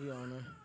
We on there.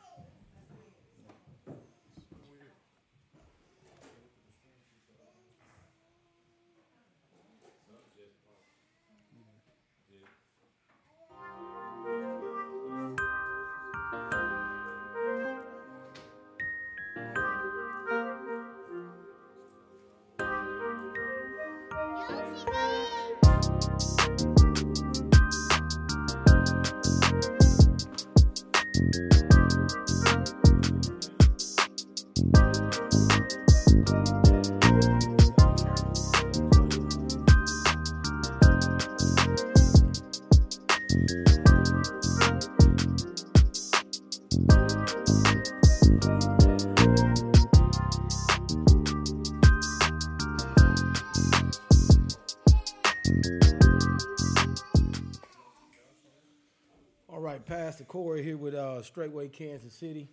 Pastor Corey here with uh, Straightway Kansas City,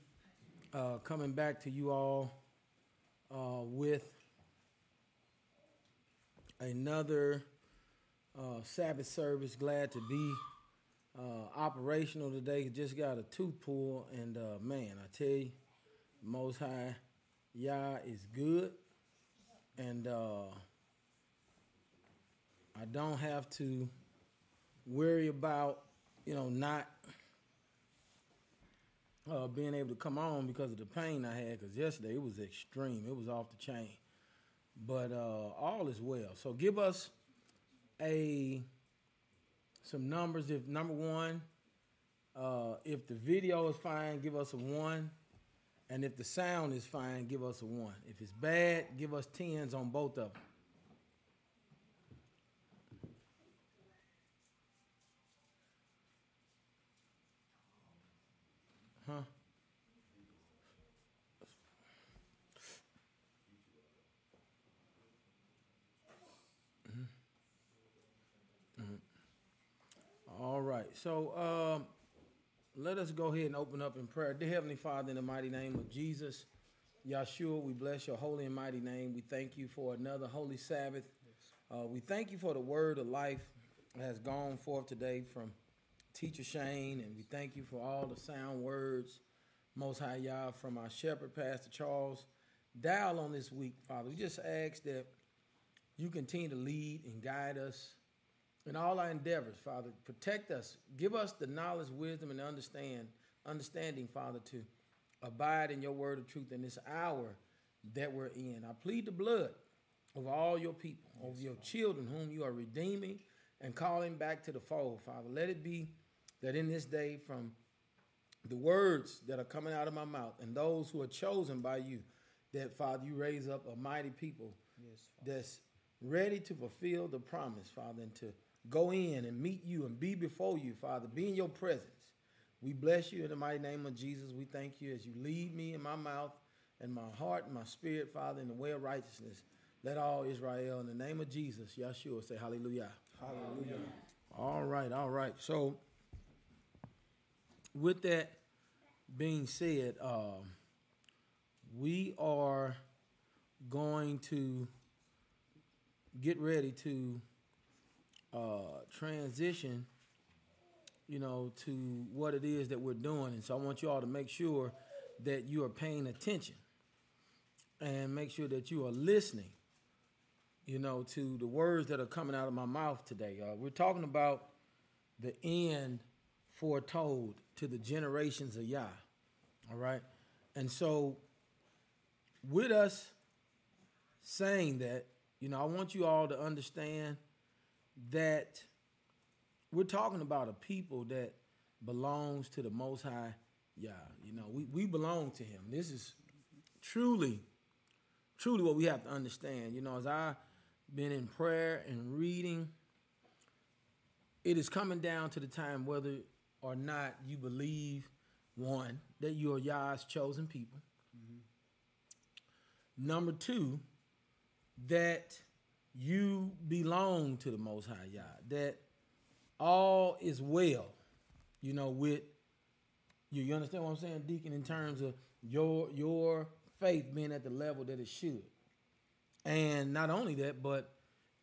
uh, coming back to you all uh, with another uh, Sabbath service. Glad to be uh, operational today. Just got a tooth pull, and uh, man, I tell you, Most High Yah is good, and I don't have to worry about you know not uh, being able to come on because of the pain I had. Because yesterday it was extreme; it was off the chain. But uh, all is well. So give us a some numbers. If number one, uh, if the video is fine, give us a one. And if the sound is fine, give us a one. If it's bad, give us tens on both of them. Right. So um, let us go ahead and open up in prayer. Dear Heavenly Father, in the mighty name of Jesus, Yahshua, we bless your holy and mighty name. We thank you for another holy Sabbath. Uh, we thank you for the word of life that has gone forth today from Teacher Shane, and we thank you for all the sound words, Most High Yah, from our shepherd, Pastor Charles. Dial on this week, Father. We just ask that you continue to lead and guide us in all our endeavors, Father. Protect us. Give us the knowledge, wisdom, and understand, understanding, Father, to abide in your word of truth in this hour that we're in. I plead the blood of all your people, of your children whom you are redeeming and calling back to the fold, Father. Let it be that in this day, from the words that are coming out of my mouth and those who are chosen by you, that, Father, you raise up a mighty people that's ready to fulfill the promise, Father, and to go in and meet you and be before you, Father, be in your presence. We bless you in the mighty name of Jesus. We thank you as you lead me in my mouth and my heart and my spirit, Father, in the way of righteousness. Let all Israel, in the name of Jesus, Yahshua, say hallelujah. Hallelujah. All right, all right. So, with that being said, um, we are going to get ready to uh, transition, you know, to what it is that we're doing. And so I want you all to make sure that you are paying attention and make sure that you are listening, you know, to the words that are coming out of my mouth today. Uh, we're talking about the end foretold to the generations of Yah. All right. And so, with us saying that, you know, I want you all to understand that we're talking about a people that belongs to the Most High Yah. You know, we, we belong to Him. This is truly, truly what we have to understand. You know, as I've been in prayer and reading, it is coming down to the time whether or not you believe, one, that you are Yah's chosen people. Mm-hmm. Number two, that you belong to the Most High Yah, that all is well, you know, with you. You understand what I'm saying, Deacon, in terms of your your faith being at the level that it should. And not only that, but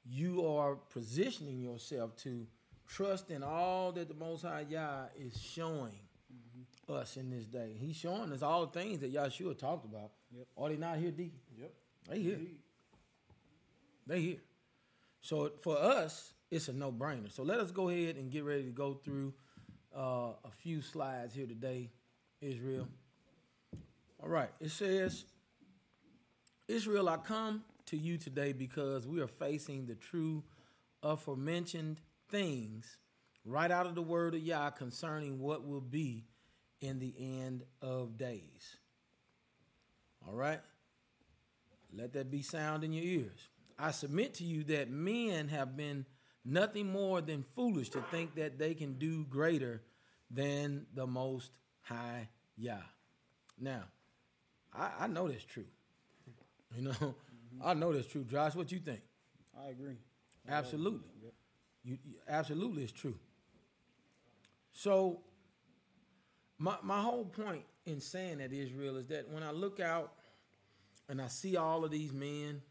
you are positioning yourself to trust in all that the Most High Yah is showing mm-hmm. us in this day. He's showing us all the things that Yahshua talked about. Yep. Are they not here, Deacon? Yep. They here. Indeed. They here. So for us, it's a no brainer. So let us go ahead and get ready to go through uh, a few slides here today, Israel. All right. It says, Israel, I come to you today because we are facing the true aforementioned things right out of the word of Yah concerning what will be in the end of days. All right? Let that be sound in your ears. I submit to you that men have been nothing more than foolish to think that they can do greater than the Most High Yah. Now, I, I know that's true. You know, I know that's true. Josh, what you think? I agree. Absolutely. Yep. You, you absolutely it's true. So my my whole point in saying that Israel is that when I look out and I see all of these men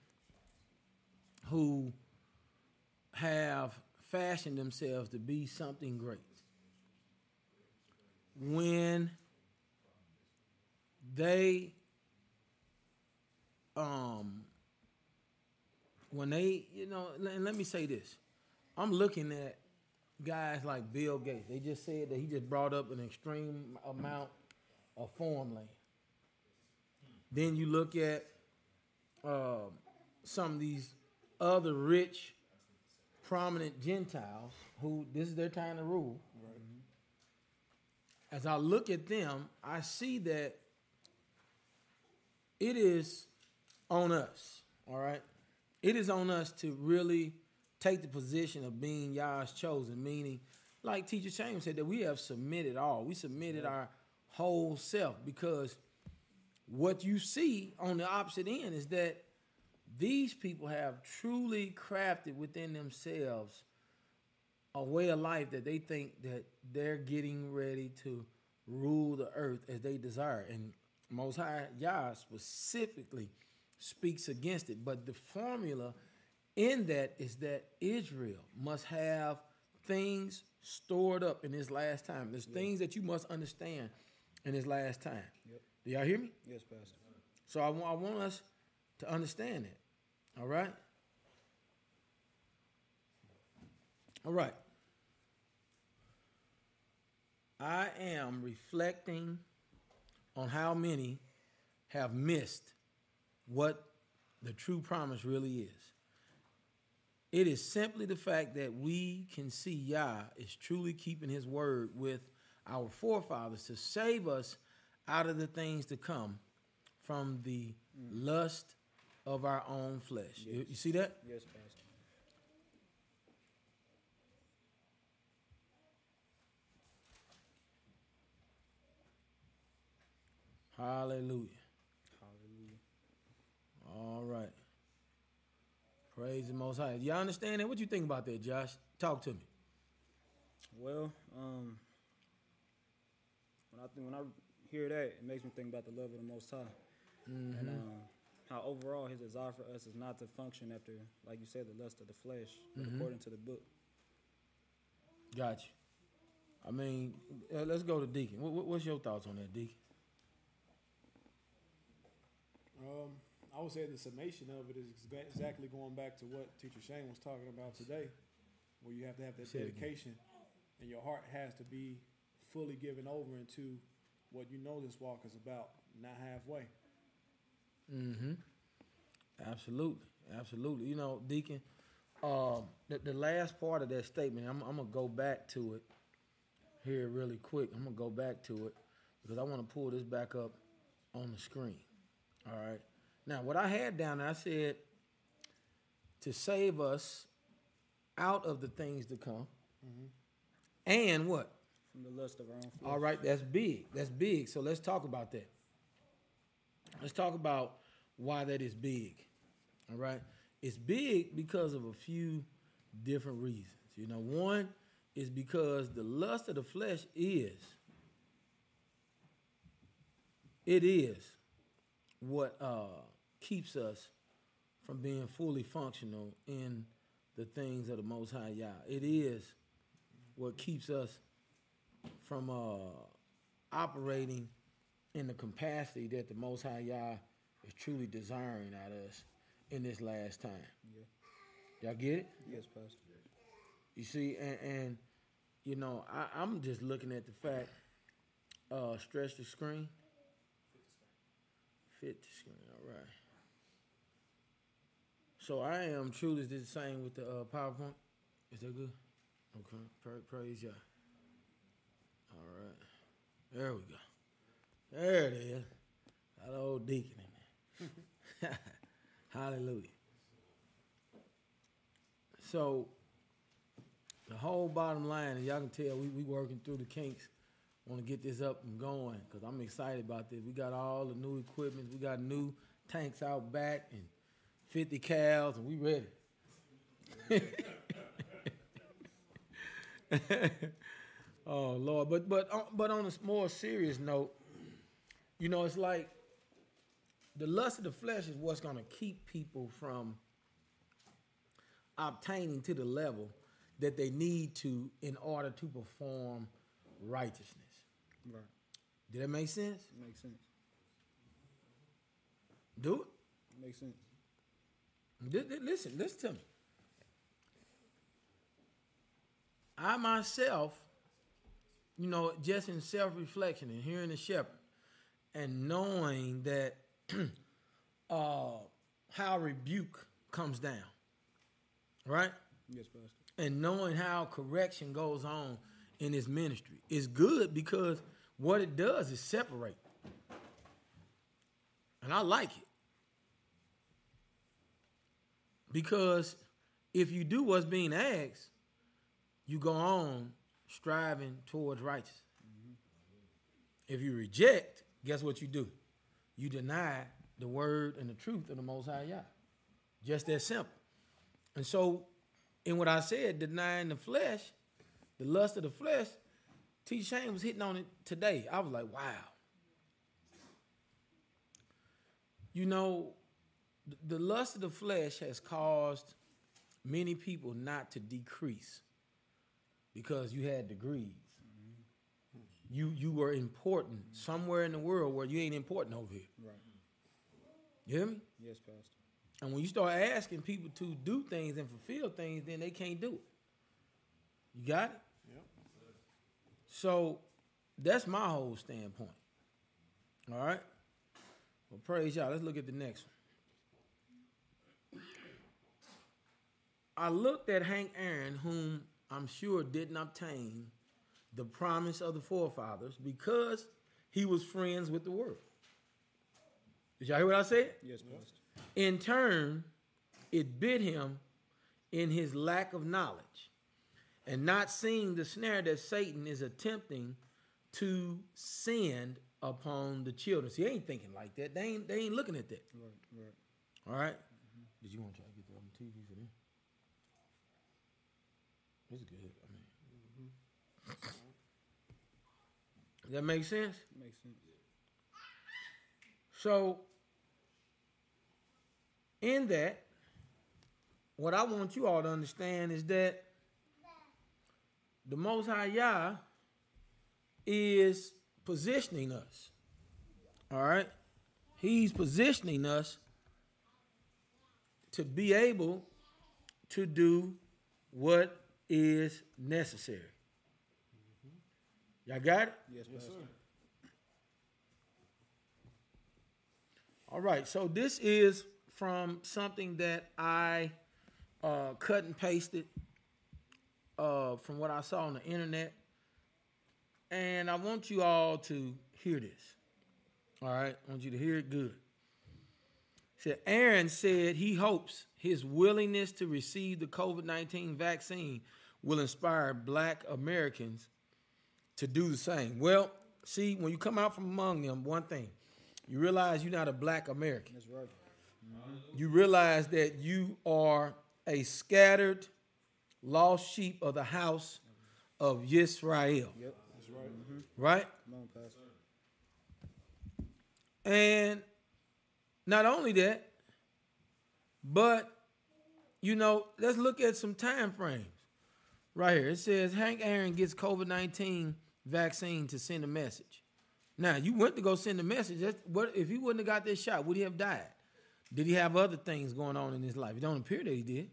who have fashioned themselves to be something great. When they um when they, you know, and let me say this. I'm looking at guys like Bill Gates. They just said that he just brought up an extreme amount of farmland. Then you look at um some of these other rich, prominent Gentiles who this is their time to rule. As I look at them, I see that it is on us, all right? It is on us to really take the position of being Yah's chosen, meaning, like Teacher Shane said, that we have submitted all. We submitted our whole self because what you see on the opposite end is that these people have truly crafted within themselves a way of life that they think that they're getting ready to rule the earth as they desire. And Most High Yah specifically speaks against it. But the formula in that is that Israel must have things stored up in this last time. There's things that you must understand in this last time. Yep. Do y'all hear me? Yes, Pastor. So I want, I want us to understand it. All right? All right. I am reflecting on how many have missed what the true promise really is. It is simply the fact that we can see Yah is truly keeping his word with our forefathers to save us out of the things to come from the lust of our own flesh. You, you see that? Yes, Pastor. Hallelujah. Hallelujah. All right. Praise the Most High. Y'all understand that? What you think about that, Josh? Talk to me. Well, um, when I think when I hear that, it makes me think about the love of the Most High, and um, how overall His desire for us is not to function after, like you said, the lust of the flesh, but according to the book. Gotcha. I mean, uh, let's go to Deacon. What, what- what's your thoughts on that, Deacon? Um, I would say the summation of it is exactly going back to what Teacher Shane was talking about today, where you have to have that Say dedication, and your heart has to be fully given over into what you know this walk is about, not halfway. Mm-hmm. Absolutely, absolutely. You know, Deacon, um, the, the last part of that statement, I'm, I'm gonna go back to it here really quick. I'm gonna go back to it because I want to pull this back up on the screen. All right. Now, what I had down there, I said to save us out of the things to come, and what? From the lust of our own flesh. All right, that's big. That's big. So let's talk about that. Let's talk about why that is big. All right. It's big because of a few different reasons. You know, one is because the lust of the flesh is it is what uh, keeps us from being fully functional in the things of the Most High Yah. It is what keeps us from uh, operating in the capacity that the Most High Yah is truly desiring out of us in this last time. Yeah. Y'all get it? Yes, Pastor. You see, and, and you know, I, I'm just looking at the fact. Uh, stretch the screen. Fit the screen. All right. So I am truly the same with the uh, PowerPoint. Is that good? Okay. Pra- praise Yah. All right. There we go. There it is. That old deacon in there. Hallelujah. So the whole bottom line, and y'all can tell we we working through the kinks. Want to get this up and going because I'm excited about this. We got all the new equipment. We got new tanks out back and 50 cows, and we ready. oh Lord, but but uh, but on a more serious note, you know, it's like the lust of the flesh is what's going to keep people from obtaining to the level that they need to in order to perform righteousness. Right. Did that make sense? Makes sense. Do it. Makes sense. Li- li- Listen, listen to me. I myself, you know, just in self reflection and hearing the shepherd and knowing that uh, how rebuke comes down, right? Yes, Pastor. and knowing how correction goes on in his ministry is good because what it does is separate. And I like it. Because if you do what's being asked, you go on striving towards righteousness. If you reject, guess what you do? You deny the word and the truth of the Most High Yah. Just that simple. And so, in what I said, denying the flesh, the lust of the flesh, T. Shane was hitting on it today. I was like, wow. You know, the lust of the flesh has caused many people not to decrease because you had degrees. You you were important somewhere in the world where you ain't important over here. Right. You hear me? Yes, Pastor. And when you start asking people to do things and fulfill things, then they can't do it. You got it? Yep. So that's my whole standpoint. All right? Well, praise y'all. Let's look at the next one. I looked at Hank Aaron, whom I'm sure didn't obtain the promise of the forefathers because he was friends with the world. Did y'all hear what I said? Yes, Pastor. In turn, it bit him in his lack of knowledge and not seeing the snare that Satan is attempting to send upon the children. See, they ain't thinking like that. They ain't, they ain't looking at that. Right, right. All right? Did you want to try to get the other TV for them? It's good. I mean, Does that make sense? Makes sense. So, in that, what I want you all to understand is that the Most High Yah is positioning us. All right? He's positioning us to be able to do what is necessary. Y'all got it? Yes, Yes, sir. All right, so this is from something that I uh, cut and pasted uh, from what I saw on the internet, and I want you all to hear this. All right, I want you to hear it good. So Aaron said he hopes his willingness to receive the COVID nineteen vaccine will inspire Black Americans to do the same. Well, see, when you come out from among them, one thing you realize you're not a Black American That's right. you realize that you are a scattered, lost sheep of the house of Yisrael, Yep. That's right. Mm-hmm. right? Come on, And not only that, but you know, let's look at some time frames. Right here, it says Hank Aaron gets COVID nineteen vaccine to send a message. Now you went to go send a message. That's, what if he wouldn't have got this shot? Would he have died? Did he have other things going on in his life? It don't appear that he did.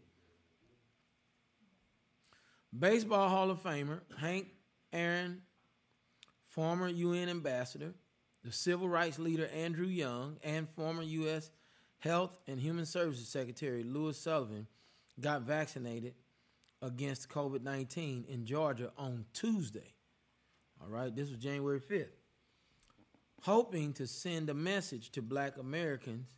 Baseball Hall of Famer Hank Aaron, former UN ambassador, the civil rights leader Andrew Young, and former U.S. Health and Human Services Secretary Louis Sullivan got vaccinated against COVID 19 in Georgia on Tuesday. All right, this was January 5th. Hoping to send a message to black Americans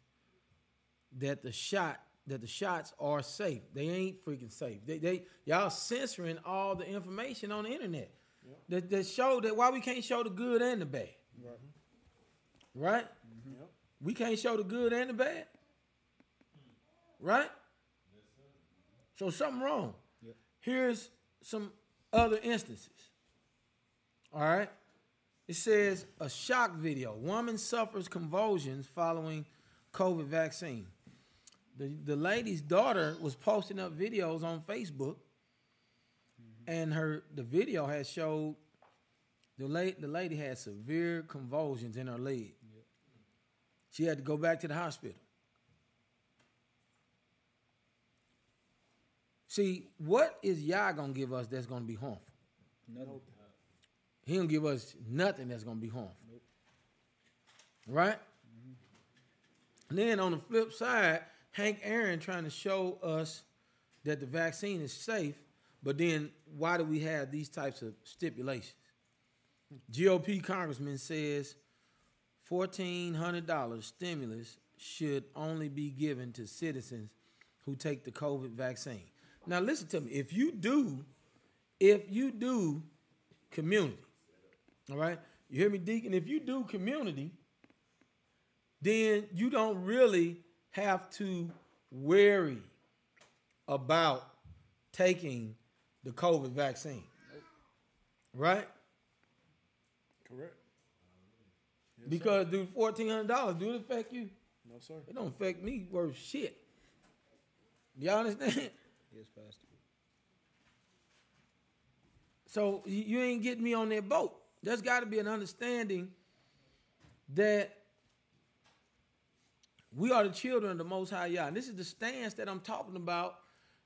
that the shot that the shots are safe. They ain't freaking safe. They, they y'all censoring all the information on the internet yep. that, that show that why we can't show the good and the bad. Right. Right? Mm-hmm. Yep. We can't show the good and the bad. Right? So something wrong. Yep. Here's some other instances. All right. It says a shock video. Woman suffers convulsions following COVID vaccine. The, the lady's daughter was posting up videos on Facebook, mm-hmm. and her the video has showed the late the lady had severe convulsions in her leg. Yep. She had to go back to the hospital. See, what is Yah gonna give us that's gonna be harmful? Nothing. He don't give us nothing that's gonna be harmful. Right? Mm-hmm. Then on the flip side, Hank Aaron trying to show us that the vaccine is safe, but then why do we have these types of stipulations? GOP congressman says fourteen hundred dollars stimulus should only be given to citizens who take the COVID vaccine. Now listen to me. If you do, if you do community, all right? You hear me, Deacon? If you do community, then you don't really have to worry about taking the COVID vaccine. Right? Correct. Yes, because sir. do fourteen hundred dollars, do it affect you? No, sir. It don't affect me worth shit. Y'all understand? Yes, Pastor. So you ain't getting me on that boat. There's got to be an understanding that we are the children of the Most High Yah. And this is the stance that I'm talking about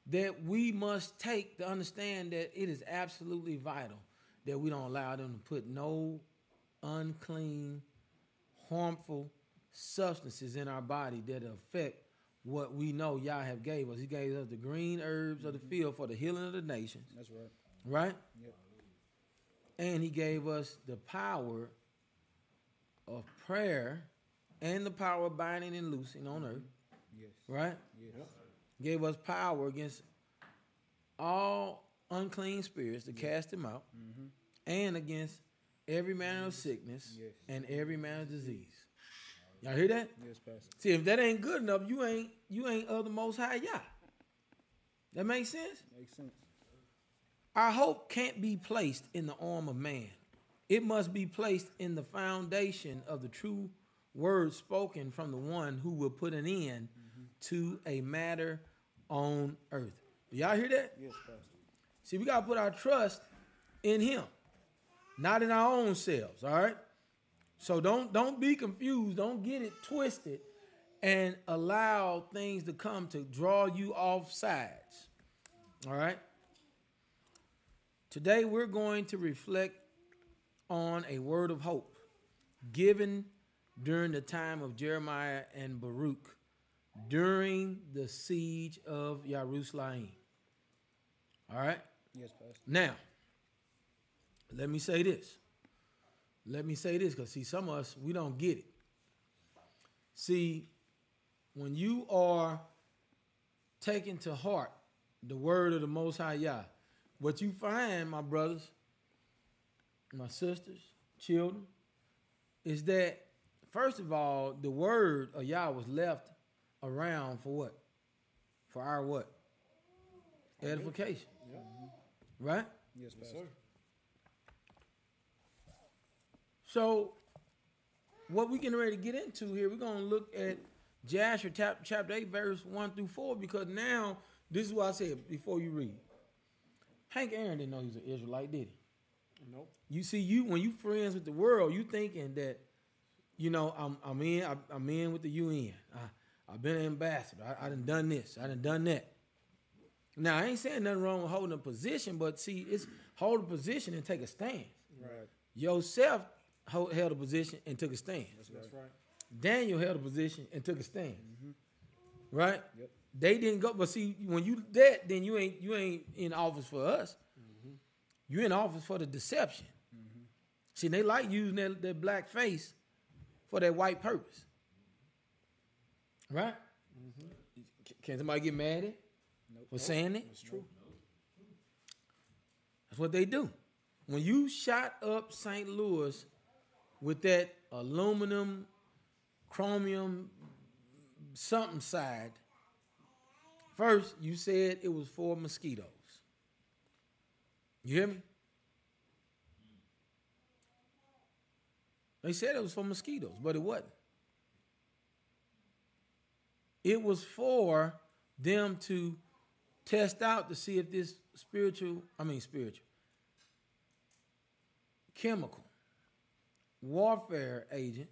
that we must take to understand that it is absolutely vital that we don't allow them to put no unclean, harmful substances in our body that affect what we know Yah have gave us. He gave us the green herbs of the mm-hmm. field for the healing of the nations. That's right. Right? Yep and he gave us the power of prayer and the power of binding and loosing on earth. Yes. Right? Yes. Gave us power against all unclean spirits to yes. cast them out mm-hmm. and against every manner of sickness yes. and every manner of disease. Y'all hear that? Yes, Pastor. See, if that ain't good enough, you ain't you ain't of the most high Yah. That makes sense? Makes sense. Our hope can't be placed in the arm of man. It must be placed in the foundation of the true word spoken from the one who will put an end mm-hmm. to a matter on earth. Do y'all hear that? Yes, Pastor. See, we got to put our trust in him, not in our own selves, all right? So don't don't be confused, don't get it twisted and allow things to come to draw you off sides. All right? Today we're going to reflect on a word of hope given during the time of Jeremiah and Baruch during the siege of Jerusalem. All right? Yes, Pastor. Now, let me say this. Let me say this because, see, some of us, we don't get it. See, when you are taking to heart the word of the Most High Yah, what you find, my brothers, my sisters, children, is that first of all, the word of Yah was left around for what? For our what? Edification. Yeah. Mm-hmm. Right? Yes, yes, sir. So, what we getting ready to get into here, we're gonna look at Jasher chapter eight, verse one through four, because now this is what I said before you read. Hank Aaron didn't know he was an Israelite, did he? Nope. You see, you when you friends with the world, you thinking that, you know, I'm I'm in I'm, I'm in with the UN. I, I've been an ambassador. I, I done done this. I done done that. Now I ain't saying nothing wrong with holding a position, but see, it's hold a position and take a stand. Right. Yourself hold, held a position and took a stand. That's right. Daniel held a position and took a stand. Mm-hmm. Right? Yep. They didn't go, but see, when you that, then you ain't you ain't in office for us. You in office for the deception. See, they like using that, that black face for that white purpose. Right? C- Can somebody get mad at it for saying it? It's true. That's what they do. When you shot up St. Louis with that aluminum, chromium, something side, first you said it was for mosquitoes. You hear me? They said it was for mosquitoes, but it wasn't. It was for them to test out to see if this spiritual, I mean spiritual, chemical warfare agent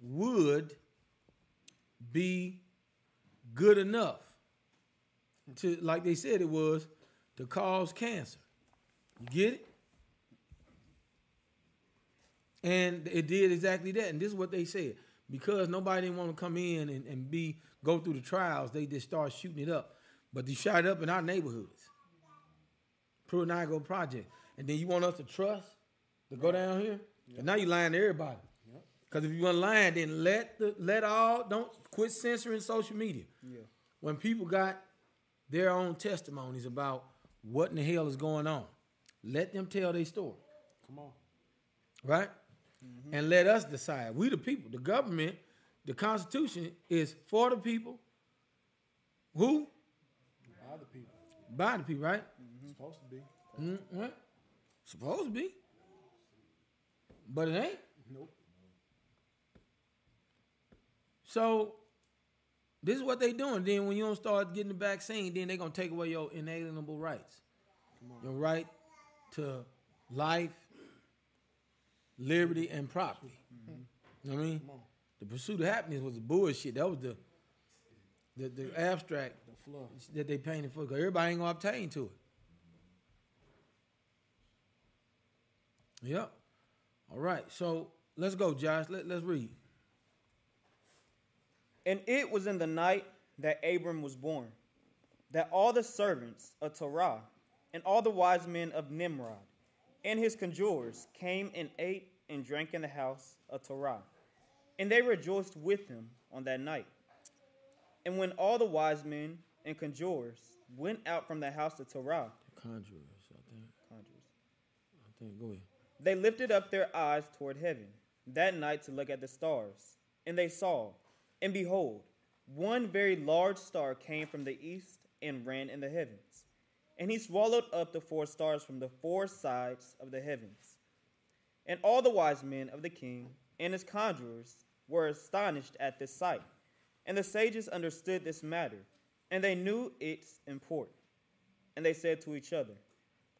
would be good enough to, like they said it was, to cause cancer. You get it? And it did exactly that. And this is what they said. Because nobody didn't want to come in and, and be go through the trials, they just start shooting it up. But they shot it up in our neighborhoods. Pruitt Project. And then you want us to trust to go down here? And now you lying to everybody. Because if you want lying, then let the let all don't quit censoring social media. Yeah. When people got their own testimonies about what in the hell is going on, let them tell their story Come on. right? And let us decide. We the people, the government, the Constitution is for the people. Who? By the people. By the people, right? Supposed to be. Mm, what? Supposed to be. But it ain't. Nope. So this is what they doing. Then when you don't start getting the vaccine, then they're gonna take away your inalienable rights. Your right to life, liberty, and property. You know what I mean? The pursuit of happiness was bullshit. That was the the, the abstract The that they painted for. Because everybody ain't gonna obtain to it. Yep. All right. So let's go, Josh. Let, let's read. And it was in the night that Abram was born, that all the servants of Terah and all the wise men of Nimrod and his conjurers came and ate and drank in the house of Terah. And they rejoiced with him on that night. And when all the wise men and conjurers went out from the house of Terah, Conjurers, I think. conjurers, I think. Go ahead. they lifted up their eyes toward heaven that night to look at the stars. And they saw, and behold, one very large star came from the east and ran in the heavens. And he swallowed up the four stars from the four sides of the heavens. And all the wise men of the king and his conjurers were astonished at this sight. And the sages understood this matter, and they knew its import. And they said to each other,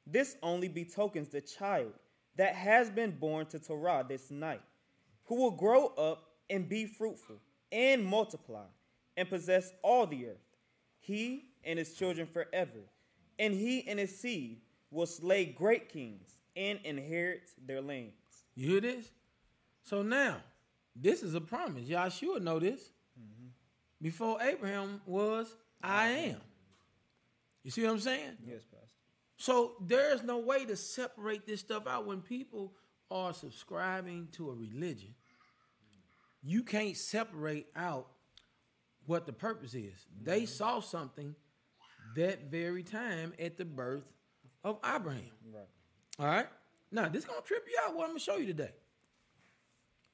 This only betokens the child that has been born to Terah this night, who will grow up and be fruitful and multiply and possess all the earth, he and his children forever. And he and his seed will slay great kings and inherit their lands. You hear this? So now, this is a promise. Y'all sure know this. Mm-hmm. Before Abraham was, I am. You see what I'm saying? Yes, Pastor. So there's no way to separate this stuff out when people are subscribing to a religion. You can't separate out what the purpose is. They mm-hmm. saw something that very time at the birth of Abraham. Right. All right. Now this is gonna trip you out. What I'm gonna show you today.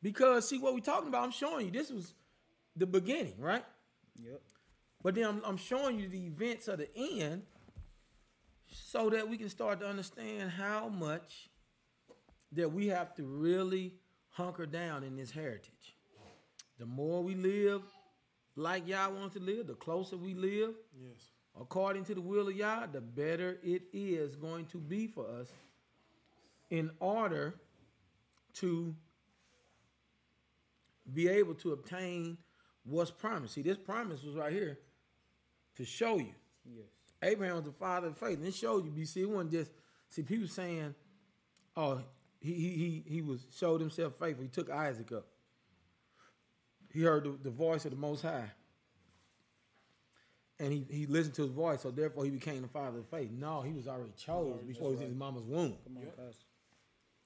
Because see what we're talking about. I'm showing you. This was the beginning, right? Yep. But then I'm, I'm showing you the events of the end so that we can start to understand how much that we have to really hunker down in this heritage. The more we live like Yah wants to live, the closer we live Yes. according to the will of Yah, the better it is going to be for us in order to be able to obtain what's promised. See, this promise was right here to show you. Yes. Abraham was the father of faith. And it showed you, BC, it wasn't just see people saying, oh, he he he he was showed himself faithful. He took Isaac up. He heard the, the voice of the most high. And he, he listened to his voice, so therefore he became the father of faith. No, he was already chose before he was in his mama's womb. Come on, Pastor.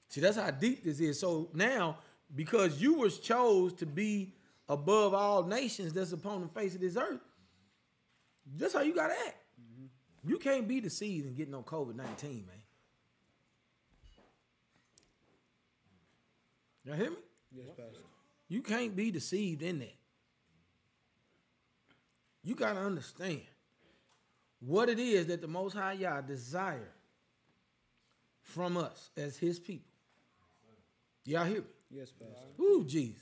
See, that's how deep this is. So now, because you was chose to be above all nations that's upon the face of this earth, that's how you gotta act. Mm-hmm. You can't be deceived and get no COVID nineteen, man. Y'all hear me? Yes, Pastor. You can't be deceived in that. You gotta understand what it is that the Most High Yah desire from us as His people. Y'all hear me? Yes, Pastor. Ooh, Jesus.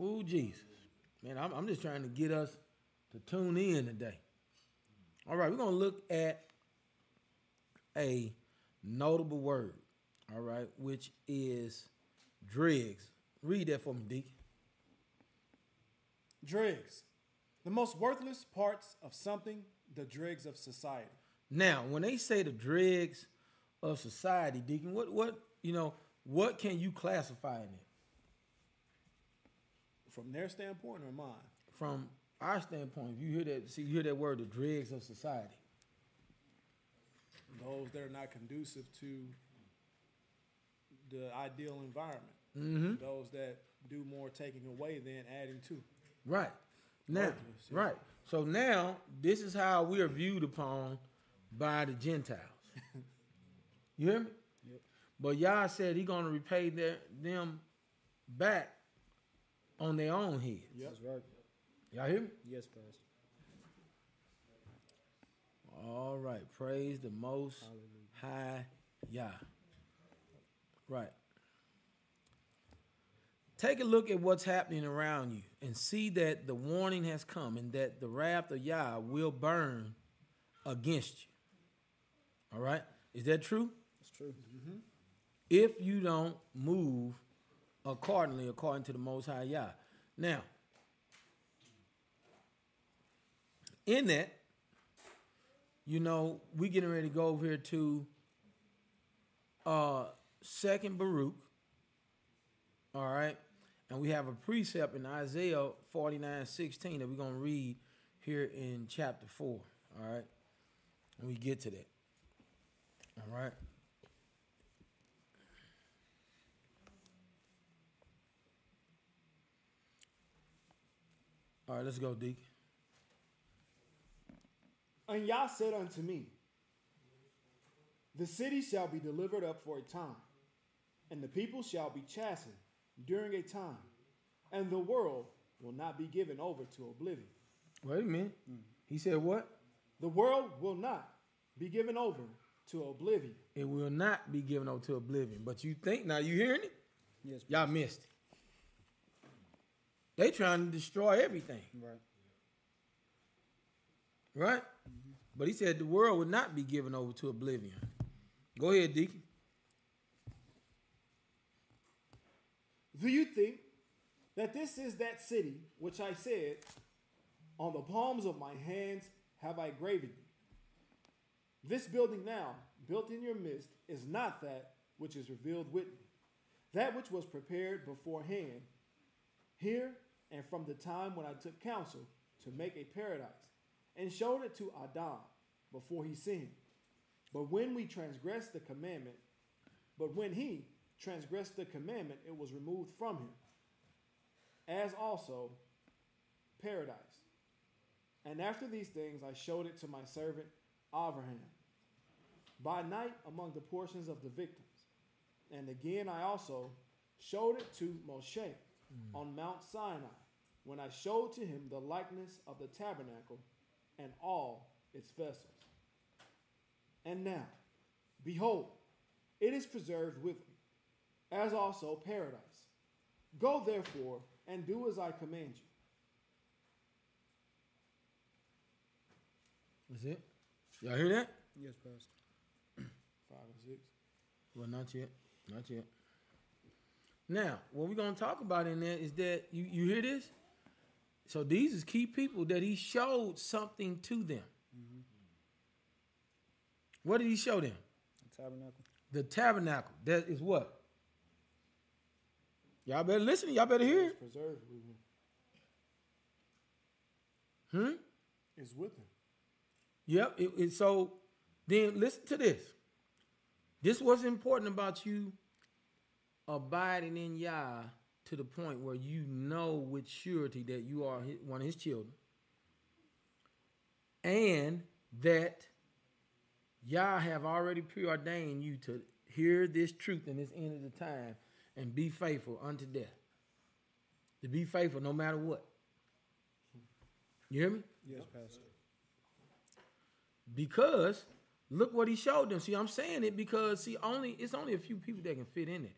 Ooh, Jesus. Man, I'm, I'm just trying to get us to tune in today. All right, we're going to look at a notable word, all right, which is dregs. Read that for me, Deacon. Dregs. The most worthless parts of something, the dregs of society. Now, when they say the dregs of society, Deacon, what, what, you know, what can you classify in it? From their standpoint or mine? From our standpoint, if you hear that, see, you hear that word, the dregs of society. Those that are not conducive to the ideal environment. Mm-hmm. Those that do more taking away than adding to. Right. Now, yeah. right. So now this is how we are viewed upon by the Gentiles. you hear me? Yep. But Yah said He gonna repay their them back on their own head. Yep. That's right. Y'all hear me? Yes, Pastor. All right. Praise the most Hallelujah. high Yah. Right. Take a look at what's happening around you and see that the warning has come and that the wrath of Yah will burn against you. All right? Is that true? That's true. If you don't move accordingly, according to the Most High Yah. Now, in that, you know, we're getting ready to go over here to uh second Baruch. All right. And we have a precept in Isaiah 49, 16 that we're gonna read here in chapter four. All right. And we get to that. All right. All right, let's go, Deacon. And Yah said unto me, The city shall be delivered up for a time, and the people shall be chastened during a time, and the world will not be given over to oblivion. Wait a minute. He said what? The world will not be given over to oblivion. It will not be given over to oblivion. But you think now you hearing it? Yes, Y'all missed it. They trying to destroy everything, Right. right? Mm-hmm. But he said the world would not be given over to oblivion. Go ahead, Deacon. Do you think that this is that city which I said, On the palms of my hands have I graven? This building now, built in your midst, is not that which is revealed with me, that which was prepared beforehand, here and from the time when I took counsel to make a paradise, and showed it to Adam before he sinned. But when we transgressed the commandment, but when he transgressed the commandment, it was removed from him, as also paradise. And after these things, I showed it to my servant Abraham by night among the portions of the victims. And again, I also showed it to Moshe hmm. on Mount Sinai when I showed to him the likeness of the tabernacle and all its vessels. And now, behold, it is preserved with as also paradise. Go therefore and do as I command you. That's it. Y'all hear that? Yes, Pastor. Five and six. Well, not yet. Not yet. Now, what we're gonna talk about in there is that you you hear this? So these is key people that he showed something to them. Mm-hmm. What did he show them? The tabernacle. The tabernacle. That is what? Y'all better listen. Y'all better hear it. Preserved with him. Hmm? Is with him. Yep. It, it- so then listen to this. This was important about you abiding in Yah to the point where you know with surety that you are hi- one of his children. And that Yah have already preordained you to hear this truth in this end of the time and be faithful unto death. To be faithful no matter what. You hear me? Yes, Pastor. Because look what he showed them. See, I'm saying it because see, only it's only a few people that can fit in it.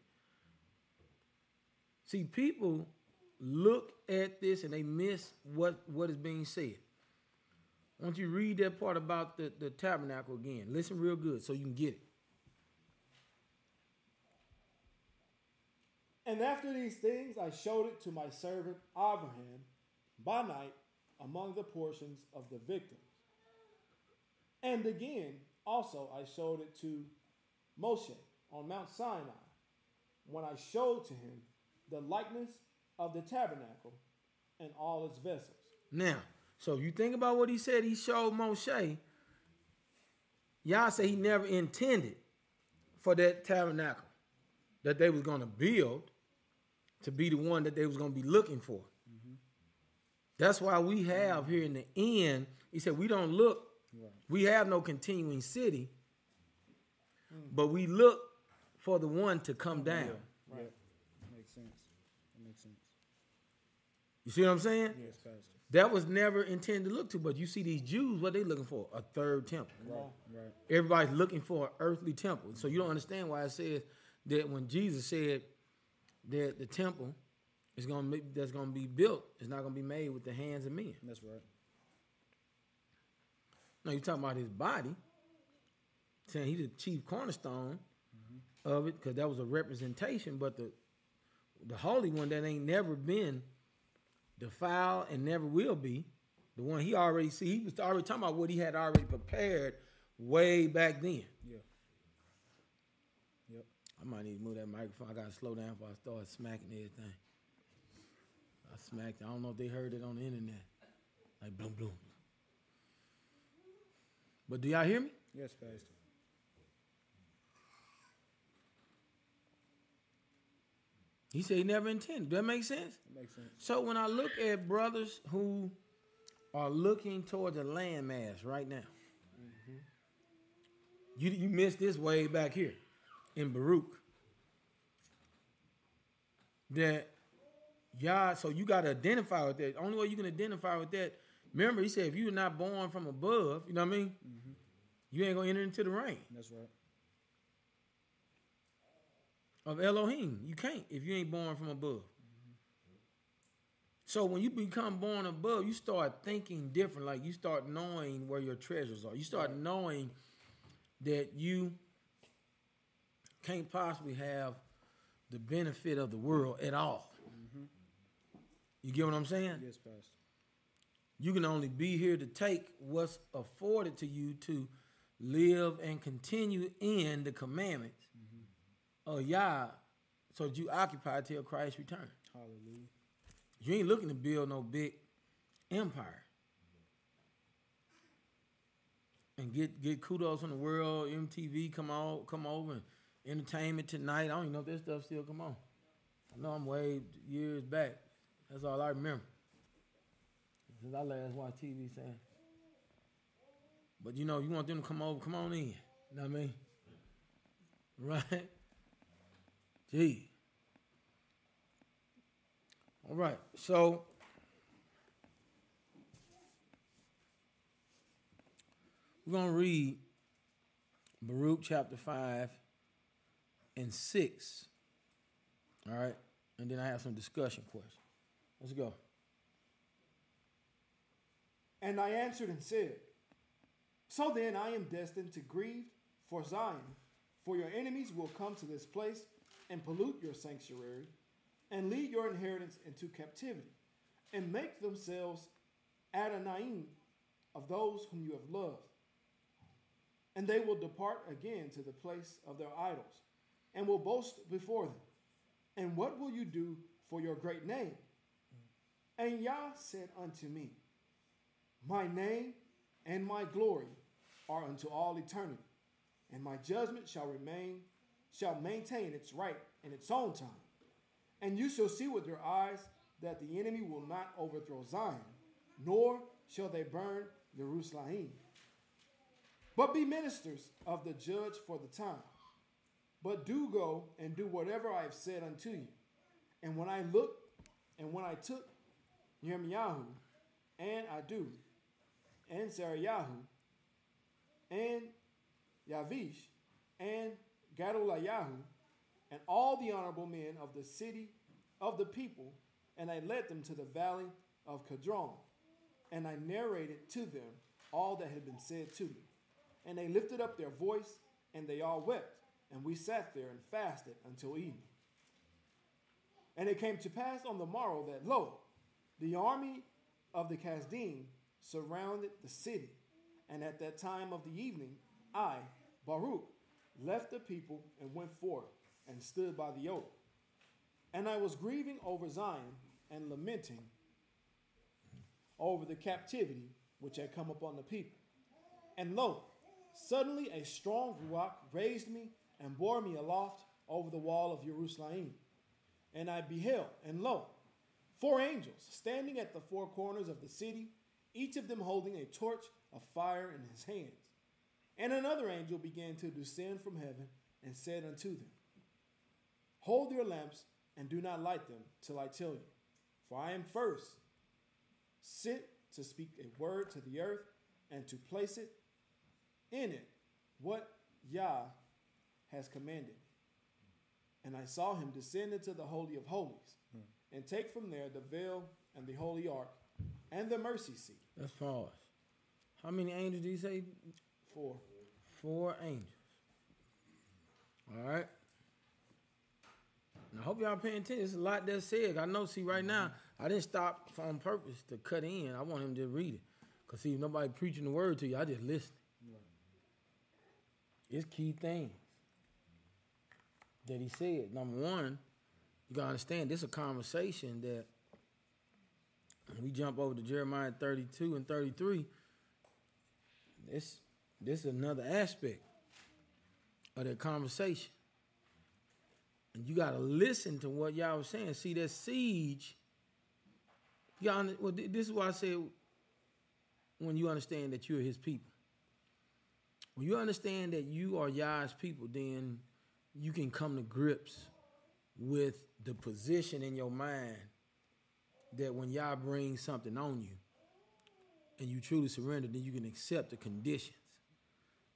See, people look at this and they miss what what is being said. I want you read that part about the, the tabernacle again. Listen real good so you can get it. And after these things, I showed it to my servant Abraham by night among the portions of the victims. And again, also, I showed it to Moshe on Mount Sinai when I showed to him the likeness of the tabernacle and all its vessels. Now, so you think about what he said he showed Moshe. Yah say he never intended for that tabernacle that they was going to build to be the one that they was going to be looking for. That's why we have here in the end, he said we don't look, we have no continuing city, but we look for the one to come down. Right. Makes sense. That makes sense. You see what I'm saying? Yes, Pastor. That was never intended to look to, but you see these Jews, what they looking for? A third temple. Right. Right. Everybody's looking for an earthly temple. So you don't understand why it says that when Jesus said that the temple is going to that's going to be built, it's not going to be made with the hands of men. That's right. No, you're talking about his body, saying he's the chief cornerstone of it because that was a representation. But the the holy one that ain't never been defiled and never will be, the one he already see, he was already talking about what he had already prepared way back then. I might need to move that microphone. I gotta slow down before I start smacking everything. I smacked. I don't know if they heard it on the internet. Like boom, boom. But do y'all hear me? Yes, Pastor. He said he never intended. Does That make sense. That makes sense. So when I look at brothers who are looking towards a landmass right now, mm-hmm. you you missed this way back here in Baruch. That Yah, so you got to identify with that. Only way you can identify with that. Remember, he said if you're not born from above, you know what I mean. Mm-hmm. You ain't gonna enter into the reign That's right. of Elohim. You can't if you ain't born from above. Mm-hmm. So when you become born above, you start thinking different. Like you start knowing where your treasures are. You start knowing that you can't possibly have the benefit of the world at all. You get what I'm saying? Yes, Pastor. You can only be here to take what's afforded to you to live and continue in the commandments mm-hmm. of Yah so that you occupy till Christ return. Hallelujah. You ain't looking to build no big empire. And get get kudos from the world, MTV come on, come over and entertainment tonight. I don't even know if this stuff still come on. I know I'm way years back. That's all I remember. Since I last watched TV saying. But you know, you want them to come over, come on in. You know what I mean? Right? Gee. All right. So we're going to read Baruch chapter 5 and 6. All right. And then I have some discussion questions. Let's go. And I answered and said, So then I am destined to grieve for Zion, For your enemies will come to this place and pollute your sanctuary, and lead your inheritance into captivity, and make themselves Adonai of those whom you have loved. And they will depart again to the place of their idols, and will boast before them. And what will you do for your great name? And Yah said unto me, My name and my glory are unto all eternity, and my judgment shall remain, shall maintain its right in its own time. And you shall see with your eyes that the enemy will not overthrow Zion, nor shall they burn Jerusalem. But be ministers of the judge for the time. But do go and do whatever I have said unto you. And when I looked, and when I took Yirmiyahu, and Adu, and Sarayahu, and Yavish, and Gadolayahu, and all the honorable men of the city of the people, and I led them to the valley of Cadron, and I narrated to them all that had been said to me. And they lifted up their voice, and they all wept, and we sat there and fasted until evening. And it came to pass on the morrow that, lo, the army of the Kasdim surrounded the city. And at that time of the evening, I, Baruch, left the people and went forth and stood by the oak. And I was grieving over Zion and lamenting over the captivity which had come upon the people. And lo, suddenly a strong rock raised me and bore me aloft over the wall of Jerusalem. And I beheld, and lo, four angels standing at the four corners of the city, each of them holding a torch of fire in his hands. And another angel began to descend from heaven and said unto them, Hold your lamps and do not light them till I tell you. For I am first sent to speak a word to the earth and to place it in it what Yah has commanded. me. And I saw him descend into the Holy of Holies hmm. and take from there the veil and the holy ark and the mercy seat. Let's pause. How many angels do you say? Four. Four angels. All right. Now, I hope y'all paying attention. There's a lot that said. I know, see, right now, I didn't stop on purpose to cut in. I want him to read it. Because, see, nobody preaching the word to you, I just listen. It's key things that he said. Number one, you got to understand this is a conversation that we jump over to Jeremiah 32 and 33, this this is another aspect of that conversation. And you got to listen to what y'all was saying. See, that siege, y'all, well, this is why I said when you understand that you're his people. When you understand that you are Yah's people, then you can come to grips with the position in your mind that when y'all bring something on you and you truly surrender, then you can accept the conditions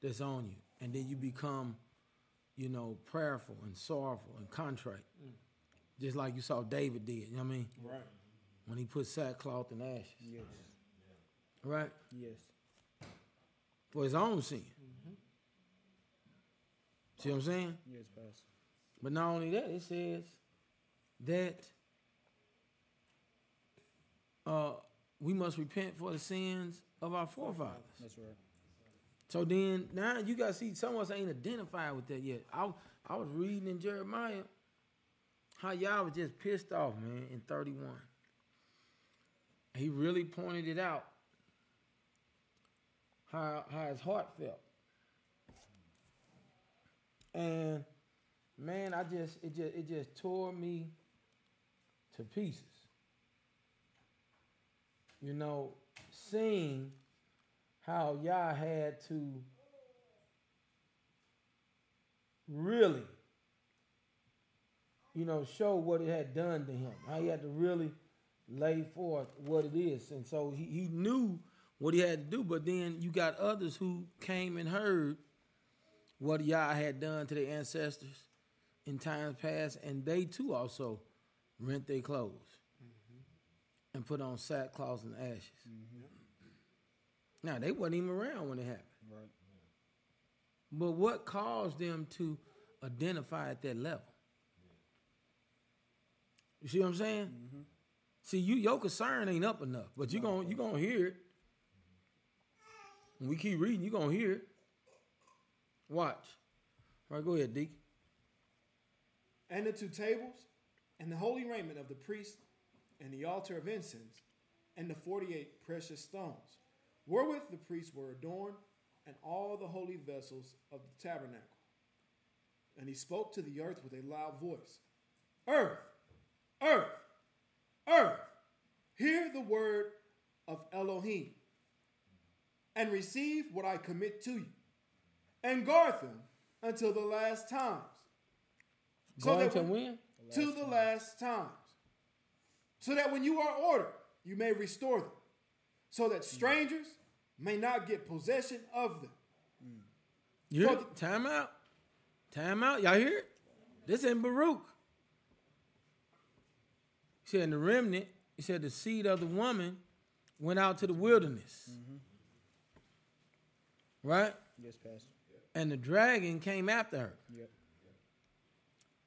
that's on you. And then you become, you know, prayerful and sorrowful and contrite. Mm. Just like you saw David did, you know what I mean? Right. When he put sackcloth and ashes. Yes. Right? Yes. For his own sin. See what I'm saying? Yes, Pastor. But not only that, it says that uh, we must repent for the sins of our forefathers. That's right. So then now you got to see some of us ain't identified with that yet. I I was reading in Jeremiah how y'all was just pissed off, man, in 31. He really pointed it out how how his heart felt. And man, I just it just it just tore me to pieces. You know, seeing how y'all had to really, you know, show what it had done to him. How he had to really lay forth what it is. And so he, he knew what he had to do, but then you got others who came and heard what Yah had done to their ancestors in times past, and they too also rent their clothes mm-hmm. and put on sackcloth and ashes. Mm-hmm. Now they wasn't even around when it happened. Right. But what caused them to identify at that level? You see what I'm saying? Mm-hmm. See, you your concern ain't up enough, but you gonna you gonna hear it. When we keep reading, you're gonna hear it. Watch. All right, go ahead, Deacon. And the two tables, and the holy raiment of the priest, and the altar of incense, and the forty eight precious stones, wherewith the priests were adorned, and all the holy vessels of the tabernacle. And he spoke to the earth with a loud voice Earth, earth, earth, hear the word of Elohim, and receive what I commit to you, and guard them until the last times. Going that to when- win? to the last times, so that when you are ordered, you may restore them, so that strangers may not get possession of them. Mm. You hear For it? Time out. Time out. Y'all hear it? This in Baruch. He said in the remnant, he said the seed of the woman went out to the wilderness. Right? Yes, Pastor. And the dragon came after her Yep.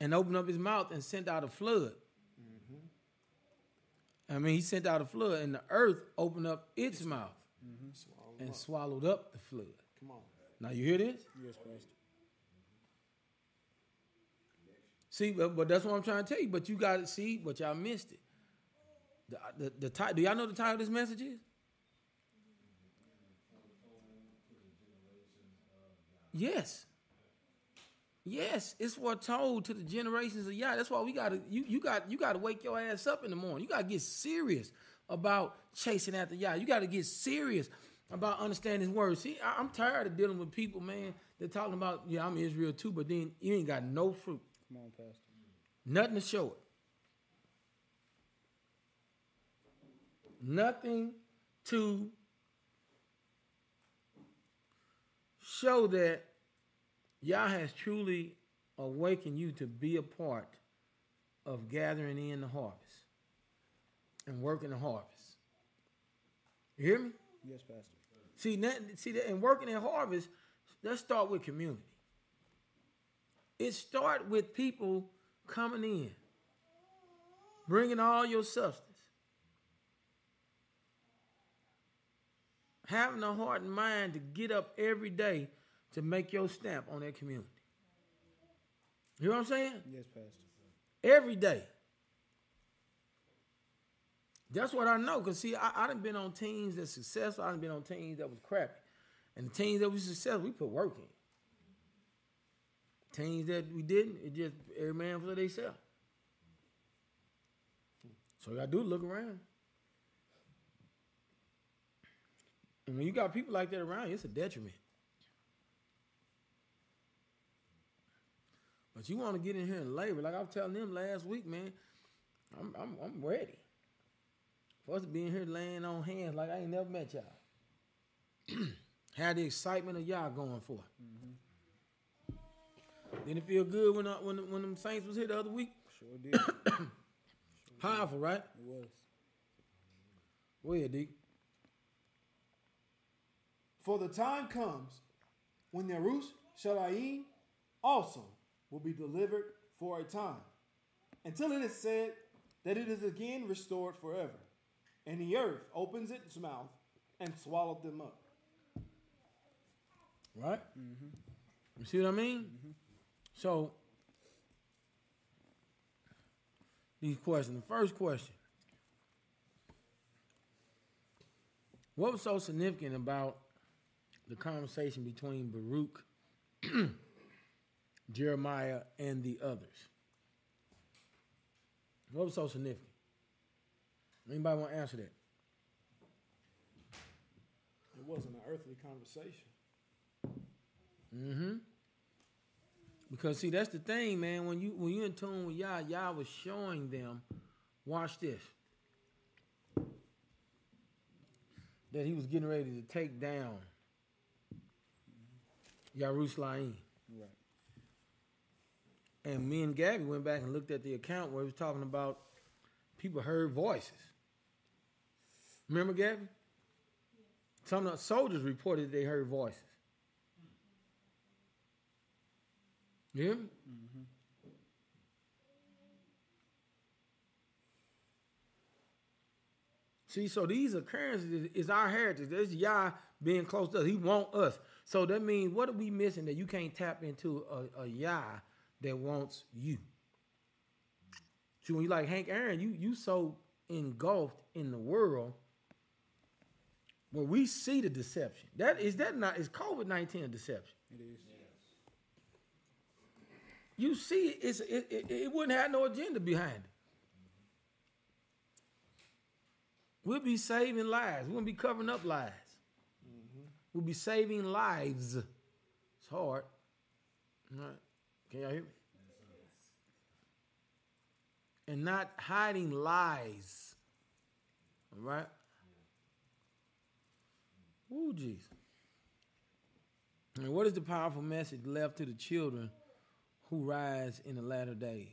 and opened up his mouth and sent out a flood. Mm-hmm. I mean, he sent out a flood, and the earth opened up its mouth mm-hmm. Swallow them and up. swallowed up the flood. Come on. Now you hear this? Yes, Pastor. See, but, but that's what I'm trying to tell you. But you got to see, but y'all missed it. The, the, the do y'all know the title of this message is? Yes. Yes, it's foretold to the generations of Yah. That's why we gotta you you got you gotta wake your ass up in the morning. You gotta get serious about chasing after Yah. You gotta get serious about understanding his words. See, I, I'm tired of dealing with people, man. They're talking about, yeah, I'm Israel too, but then you ain't got no fruit. Come on, Pastor. Nothing to show it. Nothing to show that Yah has truly awakened you to be a part of gathering in the harvest and working the harvest. You hear me? Yes, Pastor. See, that, see that, and working in harvest, let's start with community. It start with people coming in, bringing all your substance, having a heart and mind to get up every day to make your stamp on that community. You know what I'm saying? Yes, Pastor. Every day. That's what I know. Cause see, I, I done been on teams that successful. I done been on teams that was crappy. And the teams that was successful, we put work in. Teams that we didn't, it just every man for themselves. So gotta do look around. And when you got people like that around you, it's a detriment. But you want to get in here and labor, like I was telling them last week, man. I'm I'm I'm ready. For us to be in here laying on hands like I ain't never met y'all. Had the excitement of y'all going for. it. Mm-hmm. Didn't it feel good when I, when when them Saints was here the other week? Sure did. it Powerful, right? It was. Ahead, Deke. For the time comes when Nerush Shalayim also will be delivered for a time, until it is said that it is again restored forever, and the earth opens its mouth and swallowed them up. Right? Mm-hmm. You see what I mean? Mm-hmm. So, these questions. The first question What was so significant about the conversation between Baruch, Jeremiah, and the others? What was so significant? Anybody want to answer that? It wasn't an earthly conversation. Mm-hmm. Because see, that's the thing, man. When you when you in tune with Yah, Yah was showing them, watch this. That he was getting ready to take down Yerushalayim. Right. And me and Gabby went back and looked at the account where it was talking about people heard voices. Remember, Gabby? Some of the soldiers reported they heard voices. You hear me? Mm-hmm. See, so these occurrences is, is our heritage. This Yah being close to us. He want us. So that means what are we missing that you can't tap into a, a Yah that wants you? See, when you like Hank Aaron, you you so engulfed in the world where we see the deception. That is that not is COVID nineteen a deception? It is. Yes. You see, it's it, it, it wouldn't have no agenda behind it. We'll be saving lives. We won't be covering up lies. We'll be saving lives. It's hard. Can y'all hear me? And not hiding lies. All right? Ooh, Jesus. And what is the powerful message left to the children who rise in the latter days?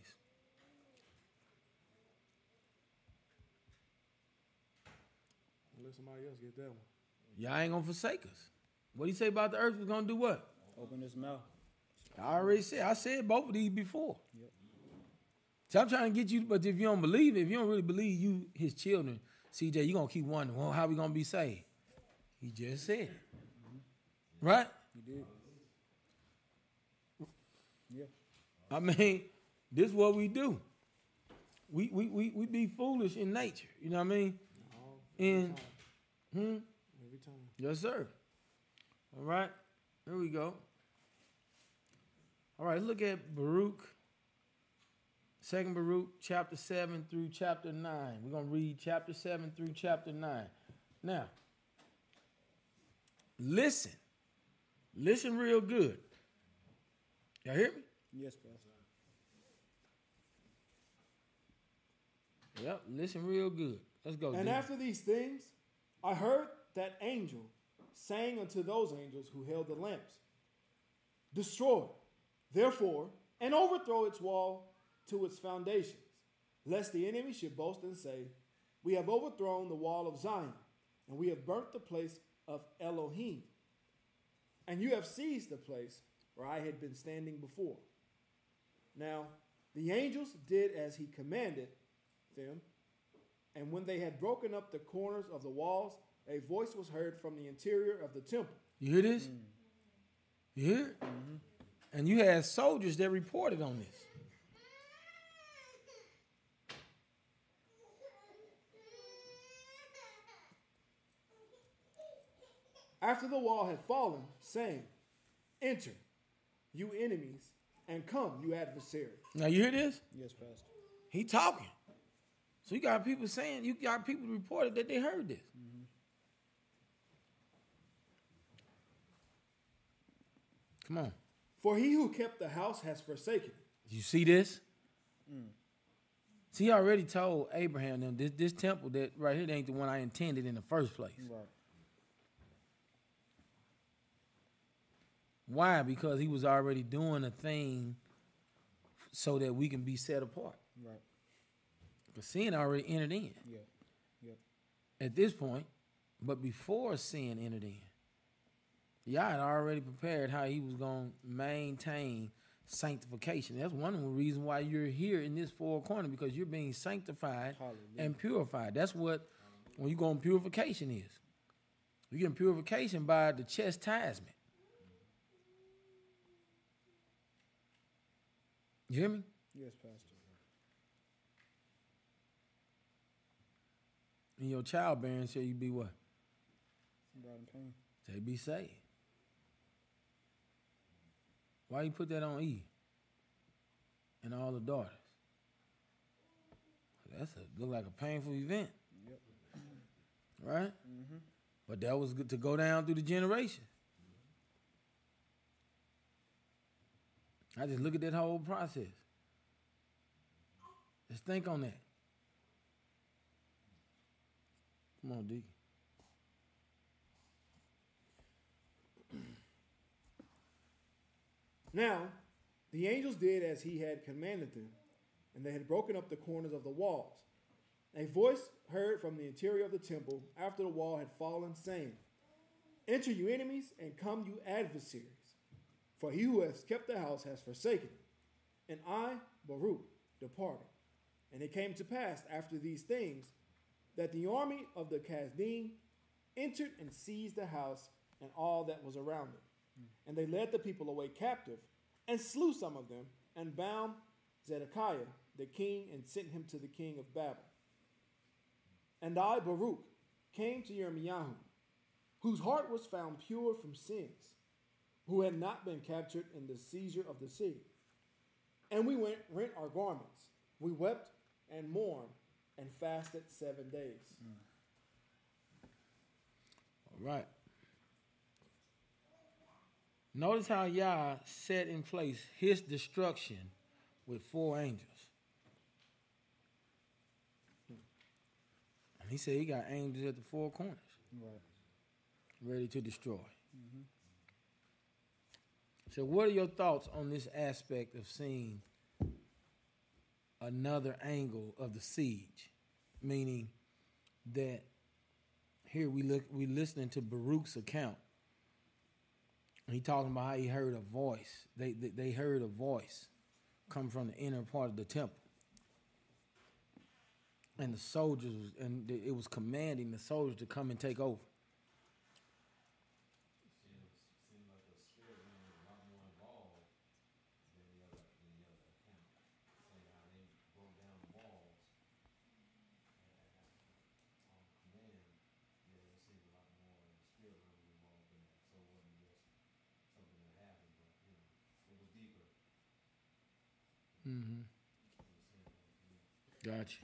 Let somebody else get that one. Y'all ain't gonna forsake us. What do you say about the earth was gonna do what? Open his mouth. I already said. I said both of these before. So I'm trying to get you, but if you don't believe it, if you don't really believe you, his children, CJ, you're gonna keep wondering, well, how we gonna be saved? He just said it. Right? You did. Yeah. I mean, this is what we do. We we we, we be foolish in nature. You know what I mean? In hmm? Every time. Yes, sir. All right. Here we go. All right, look at Baruch. Second Baruch, chapter 7 through chapter 9. We're going to read chapter 7 through chapter 9. Now, listen. Listen real good. Y'all hear me? Yes, Pastor. Yep, listen real good. Let's go. And Deacon. after these things, I heard that angel saying unto those angels who held the lamps, Destroy, therefore, and overthrow its wall to its foundations, lest the enemy should boast and say, We have overthrown the wall of Zion, and we have burnt the place of Elohim. And you have seized the place where I had been standing before. Now, the angels did as he commanded them, and when they had broken up the corners of the walls, a voice was heard from the interior of the temple. You hear this? Mm. You hear it? Mm-hmm. And you had soldiers that reported on this. After the wall had fallen, saying, Enter, you enemies, and come, you adversaries. Now you hear this? Yes, Pastor. He talking. So you got people saying, you got people reported that they heard this. Mm-hmm. Come on. For he who kept the house has forsaken. it. You see this? See, he already told Abraham them this, this temple that right here ain't the one I intended in the first place. Right. Why? Because he was already doing a thing so that we can be set apart. Right. Because sin already entered in Yeah. Yep. at this point, but before sin entered in, Yah had already prepared how he was going to maintain sanctification. That's one of the reasons why you're here in this four corner because you're being sanctified Hallelujah. and purified. That's what when you go on purification is. You get purification by the chastisement. You hear me? Yes, Pastor. In your childbearing shall you be what? Brought in pain. Say be saved. Why you put that on Eve and all the daughters? That's a look like a painful event, Yep. right? Mm-hmm. But that was good to go down through the generation. I just look at that whole process. Just think on that. Come on, Deacon. Now, the angels did as he had commanded them, and they had broken up the corners of the walls. A voice heard from the interior of the temple after the wall had fallen, saying, Enter, you enemies, and come, you adversaries. For he who has kept the house has forsaken it. And I, Baruch, departed. And it came to pass after these things that the army of the Chaldean entered and seized the house and all that was around it. And they led the people away captive and slew some of them and bound Zedekiah the king and sent him to the king of Babel. And I, Baruch, came to Yirmiyahu, whose heart was found pure from sins, who had not been captured in the seizure of the city. And we went rent our garments. We wept and mourned and fasted seven days. All right. Notice how Yah set in place his destruction with four angels. And he said he got angels at the four corners, Right. ready to destroy. Mm-hmm. So, what are your thoughts on this aspect of seeing another angle of the siege? Meaning that here we look, we listening to Baruch's account. He talking about how he heard a voice. They, they they heard a voice come from the inner part of the temple. And the soldiers and it was commanding the soldiers to come and take over. Gotcha.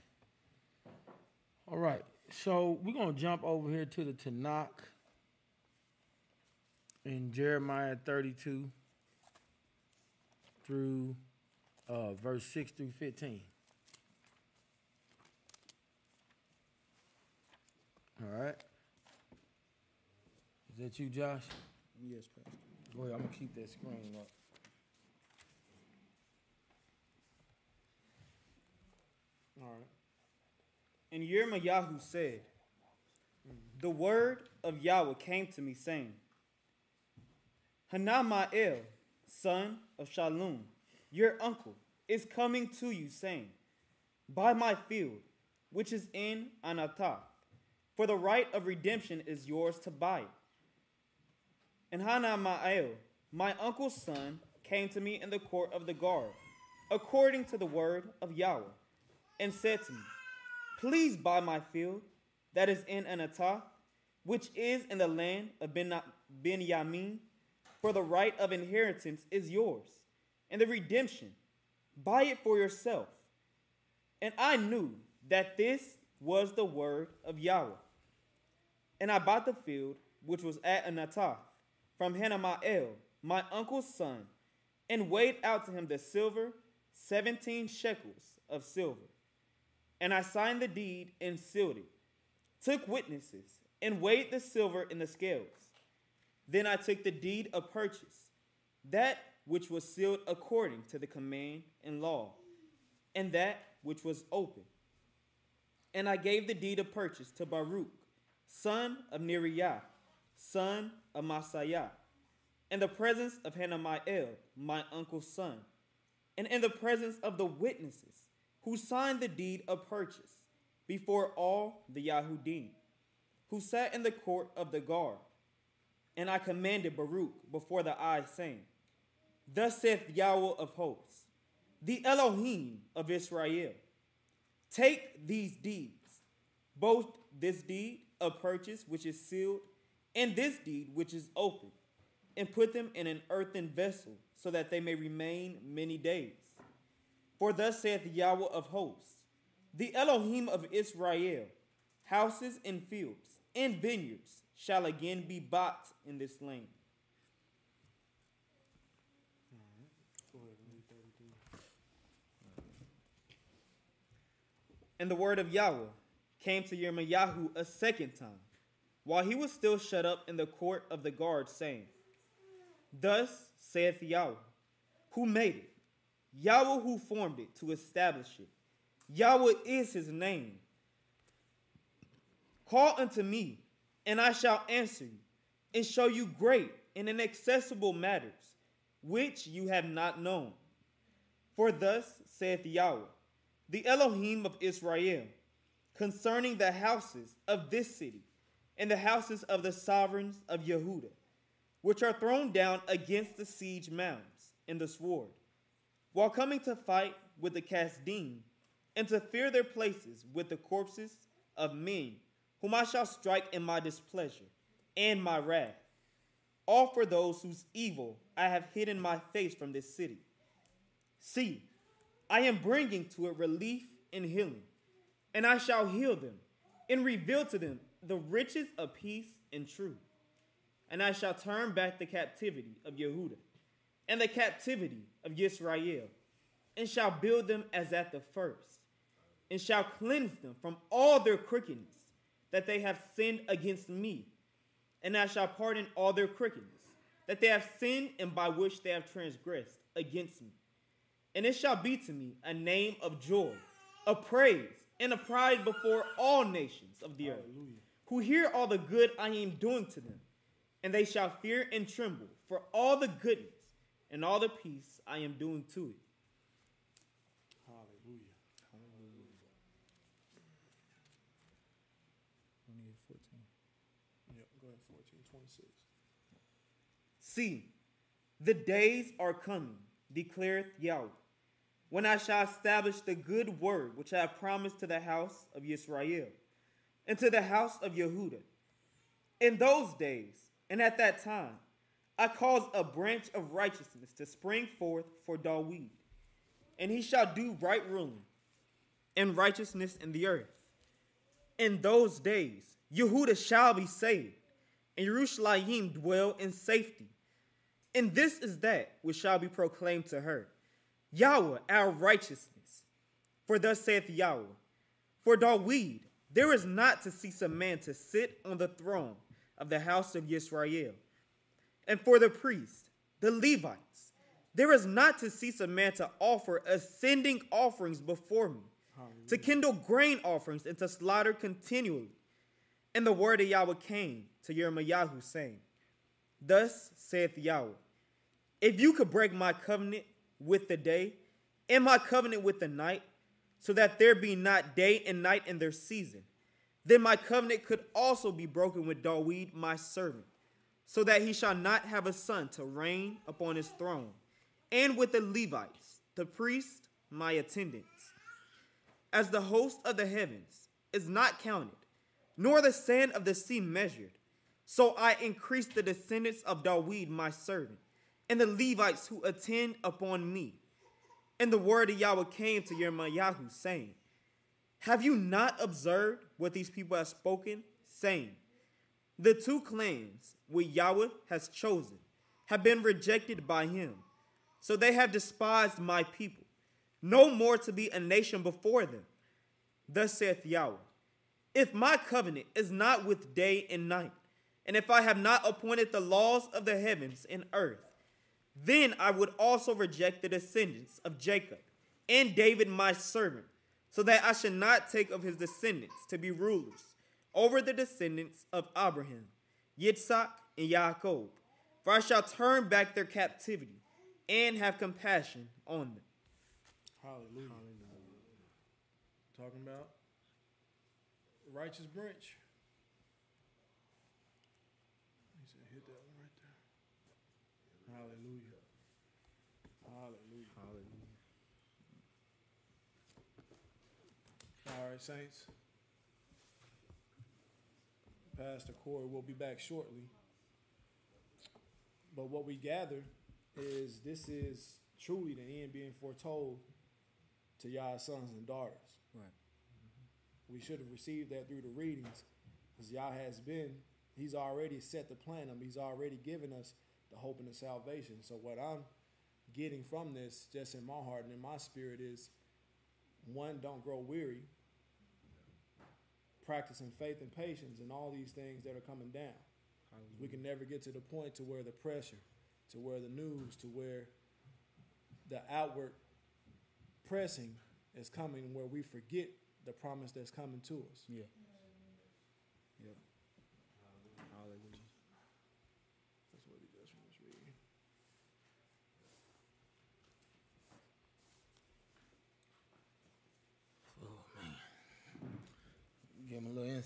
All right. So we're gonna jump over here to the Tanakh in Jeremiah 32 through uh, verse 6 through 15. All right. Is that you, Josh? Yes, Pastor. Go ahead. I'm gonna keep that screen up. All right. And Yirmiyahu said, The word of Yahweh came to me, saying, Hanamael, son of Shalom, your uncle, is coming to you, saying, Buy my field, which is in Anatah, for the right of redemption is yours to buy it. And Hanamael, my uncle's son, came to me in the court of the guard, according to the word of Yahweh, and said to me, Please buy my field that is in Anatah, which is in the land of Ben Benjamin, for the right of inheritance is yours, and the redemption. Buy it for yourself. And I knew that this was the word of Yahweh. And I bought the field which was at Anatah from Hanamael, my uncle's son, and weighed out to him the silver, seventeen shekels of silver. And I signed the deed and sealed it, took witnesses, and weighed the silver in the scales. Then I took the deed of purchase, that which was sealed according to the command and law, and that which was open. And I gave the deed of purchase to Baruch, son of Neriah, son of Masiah, in the presence of Hanamael, my uncle's son, and in the presence of the witnesses who signed the deed of purchase before all the Yahudim, who sat in the court of the guard. And I commanded Baruch before the eyes, saying, Thus saith Yahweh of hosts, the Elohim of Israel, take these deeds, both this deed of purchase which is sealed, and this deed which is open, and put them in an earthen vessel, so that they may remain many days. For thus saith Yahweh of hosts, the Elohim of Israel, houses and fields and vineyards shall again be bought in this land. And the word of Yahweh came to Yirmiyahu a second time, while he was still shut up in the court of the guard, saying, Thus saith Yahweh, who made it, Yahweh who formed it to establish it. Yahweh is his name. Call unto me, and I shall answer you, and show you great and inaccessible matters, which you have not known. For thus saith Yahweh, the Elohim of Israel, concerning the houses of this city and the houses of the sovereigns of Yehudah, which are thrown down against the siege mounds and the sword, while coming to fight with the Kasdim, and to fear their places with the corpses of men, whom I shall strike in my displeasure and my wrath. All for those whose evil I have hidden my face from this city. See, I am bringing to it relief and healing, and I shall heal them and reveal to them the riches of peace and truth. And I shall turn back the captivity of Yehudah and the captivity of Yisrael, and shall build them as at the first, and shall cleanse them from all their crookedness that they have sinned against me. And I shall pardon all their crookedness that they have sinned and by which they have transgressed against me. And it shall be to me a name of joy, a praise, and a pride before all nations of the earth, who hear all the good I am doing to them. And they shall fear and tremble for all the goodness and all the peace I am doing to it. Hallelujah. Yep, go ahead, 14, 26. See, the days are coming, declareth Yahweh, when I shall establish the good word which I have promised to the house of Israel and to the house of Yehudah. In those days and at that time, I cause a branch of righteousness to spring forth for Dawid, and he shall do right ruling and righteousness in the earth. In those days, Yehudah shall be saved, and Jerusalem dwell in safety. And this is that which shall be proclaimed to her Yahweh, our righteousness. For thus saith Yahweh, For Dawid, there is not to cease a man to sit on the throne of the house of Israel. And for the priests, the Levites, there is not to cease a man to offer ascending offerings before me, to kindle grain offerings, and to slaughter continually. And the word of Yahweh came to Jeremiah, saying, Thus saith Yahweh, if you could break my covenant with the day and my covenant with the night, so that there be not day and night in their season, then my covenant could also be broken with Dawid my servant, so that he shall not have a son to reign upon his throne, and with the Levites, the priests, my attendants. As the host of the heavens is not counted, nor the sand of the sea measured, so I increase the descendants of Dawid my servant, and the Levites who attend upon me. And the word of Yahweh came to Jeremiah, saying, Have you not observed what these people have spoken, saying, The two clans which Yahweh has chosen have been rejected by him, so they have despised my people, no more to be a nation before them. Thus saith Yahweh, If my covenant is not with day and night, and if I have not appointed the laws of the heavens and earth, then I would also reject the descendants of Jacob and David my servant, so that I should not take of his descendants to be rulers over the descendants of Abraham, Yitzhak, and Yaakov. For I shall turn back their captivity and have compassion on them. Hallelujah. Talking about righteous branch. He said, hit that one right there. Hallelujah. Hallelujah. Hallelujah. All right, saints. Pastor Corey will be back shortly. But what we gather is this is truly the end being foretold to y'all sons and daughters. Right. We should have received that through the readings, because Yah has been, He's already set the plan up. He's already given us the hope and the salvation. So what I'm getting from this, just in my heart and in my spirit, is one, don't grow weary, practicing faith and patience, and all these things that are coming down. We can never get to the point to where the pressure, to where the news, to where the outward pressing is coming, where we forget the promise that's coming to us. Yeah. Yep. Hallelujah. That's what he just was reading.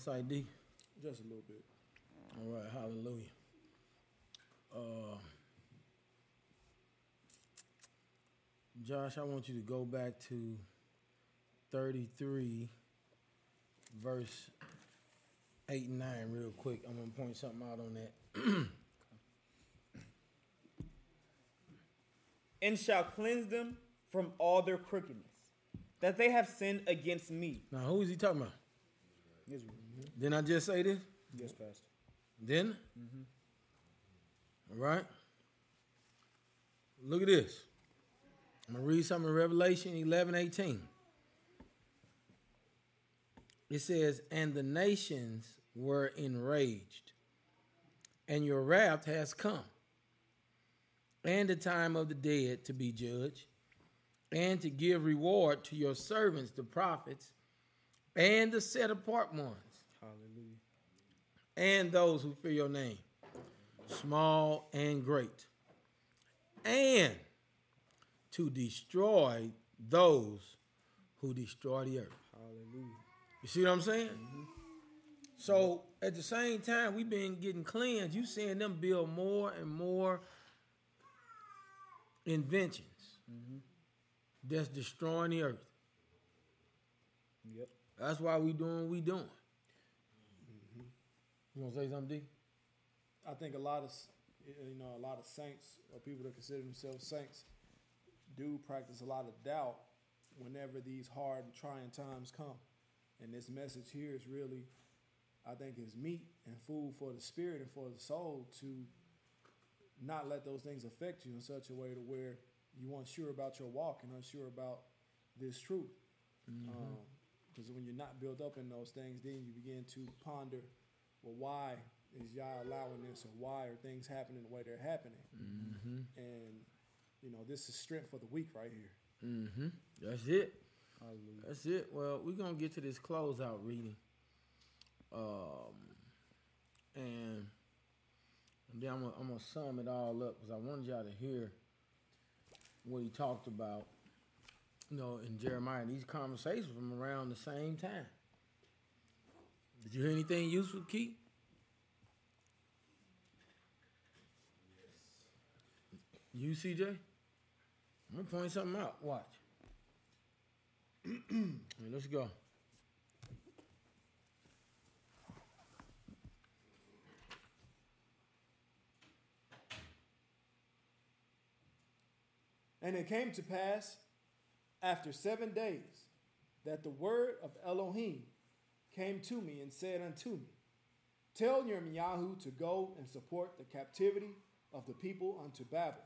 Insight, D? Just a little bit. All right, hallelujah. Uh, Josh, I want you to go back to 33, verse 8 and 9, real quick. I'm going to point something out on that. And shall cleanse them from all their crookedness, that they have sinned against me. Now, who is he talking about? Israel. Didn't I just say this? Yes, Pastor. Then, mm-hmm. all right. Look at this. I'm gonna read something in Revelation 11, 18. It says, "And the nations were enraged, and your wrath has come, and the time of the dead to be judged, and to give reward to your servants, the prophets, and the set apart ones." And those who fear your name, small and great, and to destroy those who destroy the earth. Hallelujah. You see what I'm saying? Mm-hmm. So at the same time, we've been getting cleansed. You seeing them build more and more inventions mm-hmm. that's destroying the earth. Yep. That's why we doing what we doing. You want to say something, D? I think a lot of you know a lot of saints or people that consider themselves saints do practice a lot of doubt whenever these hard and trying times come. And this message here is really, I think, is meat and food for the spirit and for the soul to not let those things affect you in such a way to where you're unsure about your walk and unsure about this truth. Mm-hmm. Um, because when you're not built up in those things, then you begin to ponder, well, why is Yah allowing this, or why are things happening the way they're happening? And you know, this is strength for the weak right here. Mm-hmm. That's it. Hallelujah. That's it. Well, we're gonna get to this closeout reading, um, and, and then I'm gonna, I'm gonna sum it all up because I wanted y'all to hear what he talked about. You know, in Jeremiah, these conversations from around the same time. Did you hear anything useful, Keith? You, CJ? I'm gonna point something out. Watch. Hey, let's go. And it came to pass after seven days that the word of Elohim came to me and said unto me, Tell Yirmiyahu to go and support the captivity of the people unto Babel,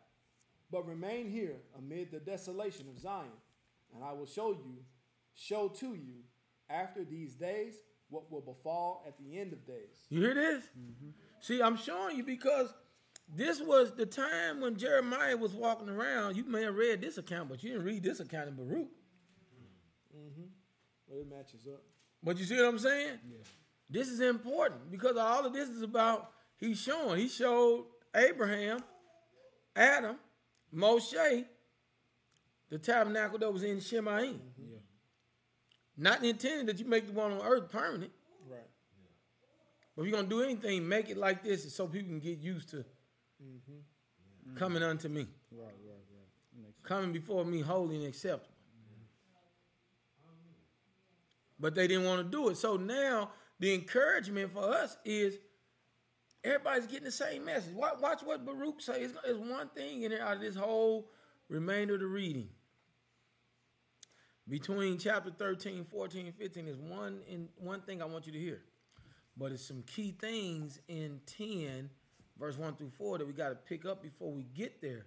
but remain here amid the desolation of Zion, and I will show you, show to you after these days what will befall at the end of days. You hear this? See, I'm showing you because this was the time when Jeremiah was walking around. You may have read this account, but you didn't read this account in Baruch. Mm-hmm. Well, it matches up. But you see what I'm saying? This is important because all of this is about he's showing. He showed Abraham, Adam, Moshe, the tabernacle that was in Shamayim. Yeah. Not intended that you make the one on earth permanent. Right. But if you're gonna do anything, make it like this so people can get used to coming unto me. Right, right, right. Coming before me holy and acceptable. But they didn't want to do it. So now the encouragement for us is everybody's getting the same message. Watch, watch what Baruch says. It's, it's one thing in there out of this whole remainder of the reading. Between chapter 13, 14, 15 is one in one thing I want you to hear. But it's some key things in 10, verse 1 through 4 that we got to pick up before we get there.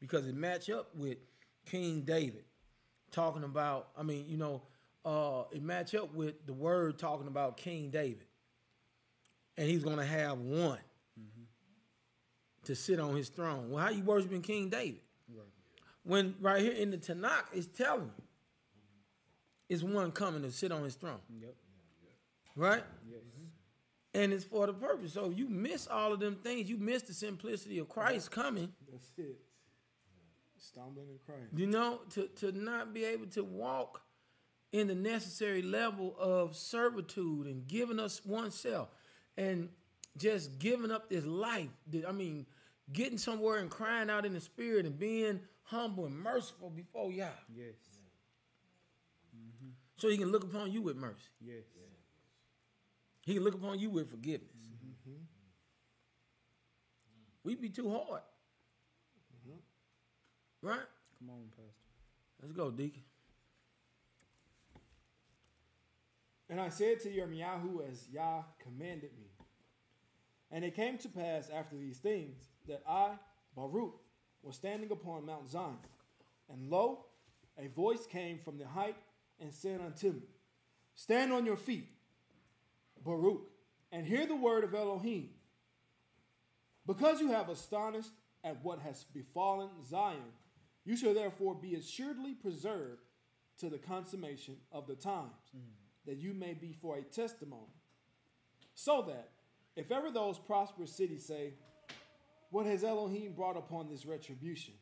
Because it match up with King David talking about, I mean, you know, uh, it match up with the word talking about King David. And he's gonna have one to sit on his throne. Well, how you worshiping King David? Right. When right here in the Tanakh it's telling you it's one coming to sit on his throne. Yep. Right? Yes. And it's for the purpose. So you miss all of them things. You miss the simplicity of Christ coming. That's it. Stumbling and crying. You know, to, to not be able to walk in the necessary level of servitude and giving us oneself and just giving up this life. I mean, getting somewhere and crying out in the spirit and being humble and merciful before Yah. Yes. So he can look upon you with mercy. Yes. He can look upon you with forgiveness. We'd be too hard. Mm-hmm. Right? Come on, Pastor. Let's go, Deacon. And I said to Yirmiyahu as Yah commanded me. And it came to pass after these things that I, Baruch, was standing upon Mount Zion. And lo, a voice came from the height and said unto me, Stand on your feet, Baruch, and hear the word of Elohim. Because you have astonished at what has befallen Zion, you shall therefore be assuredly preserved to the consummation of the times, mm. That you may be for a testimony. So that, if ever those prosperous cities say, What has Elohim brought upon this retribution?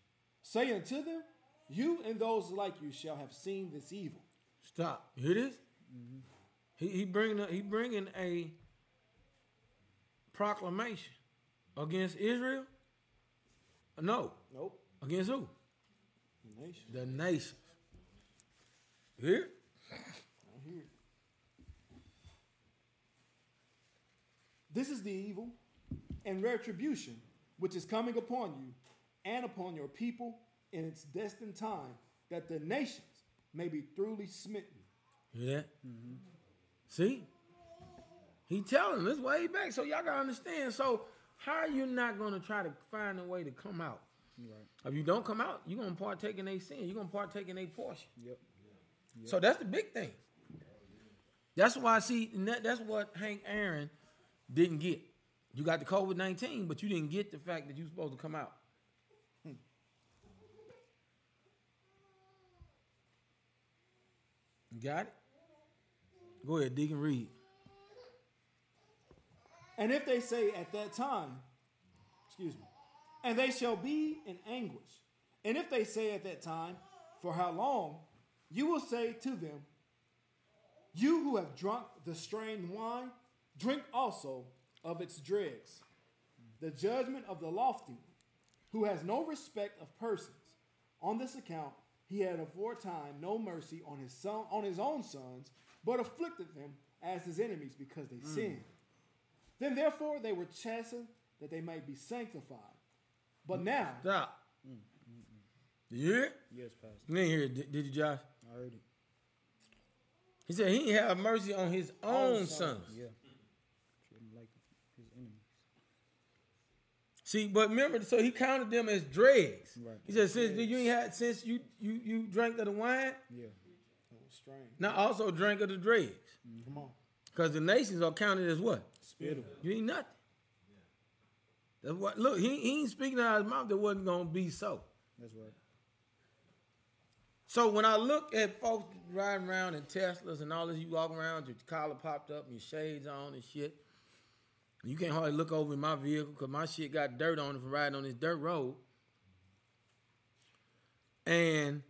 Say unto them, You and those like you shall have seen this evil. Stop. You hear this? He he bringing a, he bringing a proclamation against Israel. No, Nope. against who? The nation. The nations. You hear? I hear it. This is the evil and retribution which is coming upon you and upon your people in its destined time, that the nations may be truly smitten. Hear that? Mm-hmm. See? He telling us way back, so y'all gotta understand. So how are you not gonna try to find a way to come out? Right. If you don't come out, you're gonna partake in a sin. You're gonna partake in a portion. Yep. So that's the big thing. That's why I see that's what Hank Aaron didn't get. You got the COVID nineteen, but you didn't get the fact that you're supposed to come out. You got it? Go ahead, Deacon read. And if they say at that time, excuse me, and they shall be in anguish. And if they say at that time, for how long, you will say to them, You who have drunk the strained wine, drink also of its dregs. The judgment of the lofty, who has no respect of persons. On this account, he had aforetime no mercy on his son, on his own sons, but afflicted them as his enemies because they mm. sinned. Then therefore they were chastened that they might be sanctified. But now, Stop. Did you hear it? Yes, Pastor. You didn't hear it, did, did you, Josh? I heard it. He said he didn't mercy on his own Own sons. sons. Yeah. Treat him like his enemies. See, but remember, so he counted them as dregs. Right. He said, since you ain't had, since you you you drank of the wine, Yeah. strange. now also drank of the dregs. Mm-hmm. Come on. Because the nations are counted as what? Spittle. You ain't nothing. That's what. Look, he, he ain't speaking out of his mouth. That wasn't gonna be so. That's right. So when I look at folks riding around in Teslas and all this, you walk around, your collar popped up, and your shades on and shit. You can't hardly look over in my vehicle because my shit got dirt on it from riding on this dirt road. And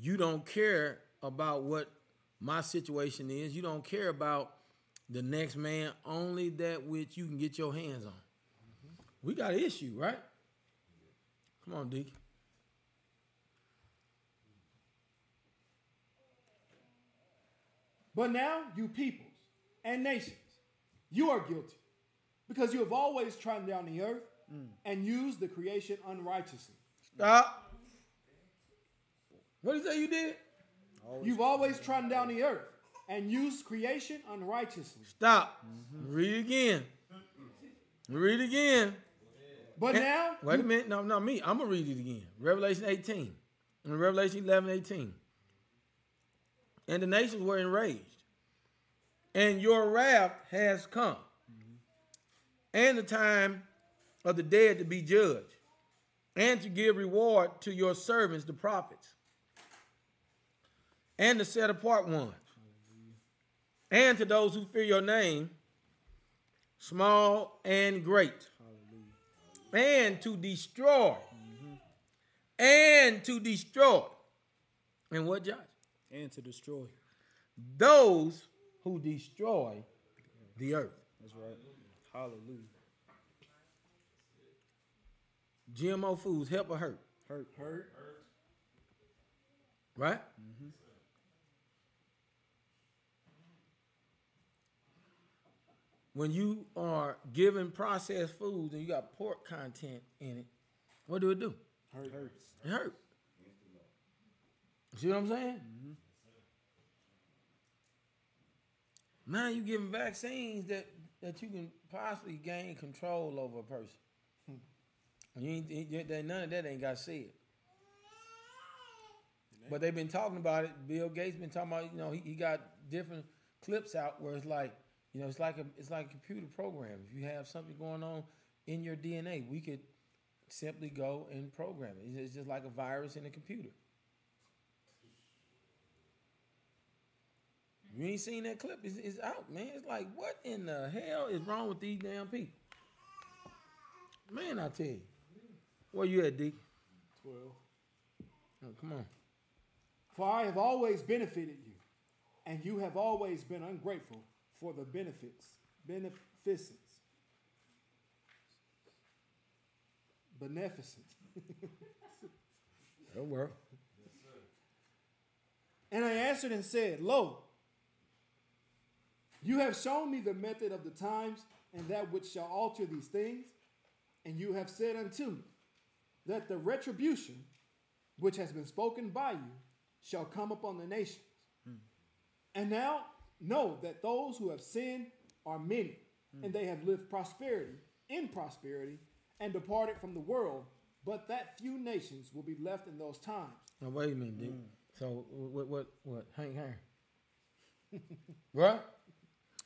you don't care about what my situation is. You don't care about the next man, only that which you can get your hands on. We got an issue, right? Come on, Deacon. But now, you peoples and nations, you are guilty, because you have always trodden down the earth and used the creation unrighteously. Stop. What did you say you did? You've always trodden down the earth and used creation unrighteously. Stop. Read again. Read again. But eh, now, Wait a minute. No, not me. I'm going to read it again. Revelation 18. And Revelation 11, 18. And the nations were enraged. And your wrath has come. And the time of the dead to be judged. And to give reward to your servants, the prophets. And the set apart ones. And to those who fear your name, small and great and to destroy. And to destroy. And what, Josh? And to destroy. those who destroy the earth. That's right. Hallelujah. GMO foods help or hurt, Hurt. Hurt. hurt. right? Mm-hmm. When you are given processed foods and you got pork content in it, what do it do? Hurt. Hurts. It hurt. See what I'm saying? Mm-hmm. Now you giving vaccines that, that you can possibly gain control over a person. You ain't, none of that ain't got said. But they've been talking about it. Bill Gates been talking about. You know, he, he got different clips out where it's like, you know, it's like a it's like a computer program. If you have something going on in your DNA, we could simply go and program it. It's just like a virus in a computer. You ain't seen that clip? It's, it's out, man. It's like, what in the hell is wrong with these damn people? Man, I tell you. Where you at, Dick? Twelve. Oh, come on. For I have always benefited you, and you have always been ungrateful for the benefits, beneficence, beneficence. That'll work. And I answered and said, Lo, you have shown me the method of the times and that which shall alter these things. And you have said unto me that the retribution which has been spoken by you shall come upon the nations. Hmm. And now know that those who have sinned are many, hmm. and they have lived prosperity in prosperity and departed from the world. But that few nations will be left in those times. Now wait a minute, Dick. Hmm. So what? What? What? Hank Aaron. right?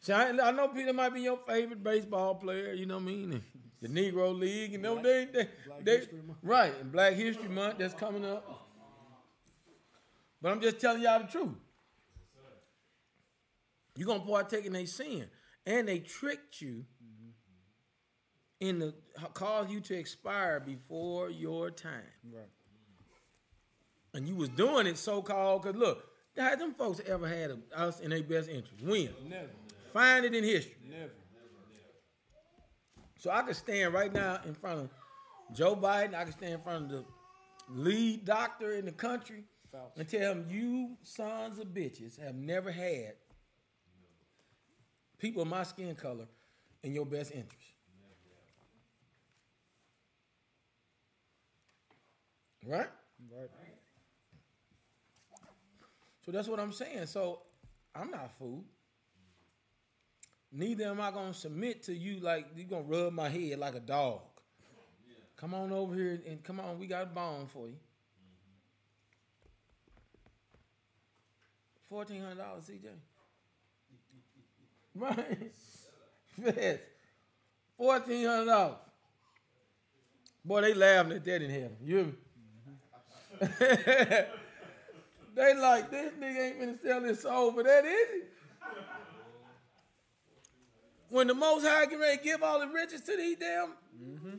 See, I, I know Peter might be your favorite baseball player. You know what I mean? The Negro League, and them they, they, Black they History right, and Black History Month that's coming up. But I'm just telling y'all the truth. You're gonna partake in a sin, and they tricked you in the cause you to expire before your time Right. and you was doing it so called because look, had them folks ever had a, us in their best interest? When? Never, Find it in history. never. So I could stand right now in front of Joe Biden. I could stand in front of the lead doctor in the country Fauci. and tell him, "You sons of bitches have never had people of my skin color in your best interest." Right? Right. So that's what I'm saying. So I'm not fooled. Neither am I gonna submit to you like you're gonna rub my head like a dog. Come on over here and come on, we got a bone for you. Fourteen hundred dollars, CJ. Right? Yes. Fourteen hundred dollars. Boy, they laughing at that in heaven. You hear me? They like this nigga ain't finna sell his soul for that, is he? When the Most High can ready to give all the riches to these damn mm-hmm.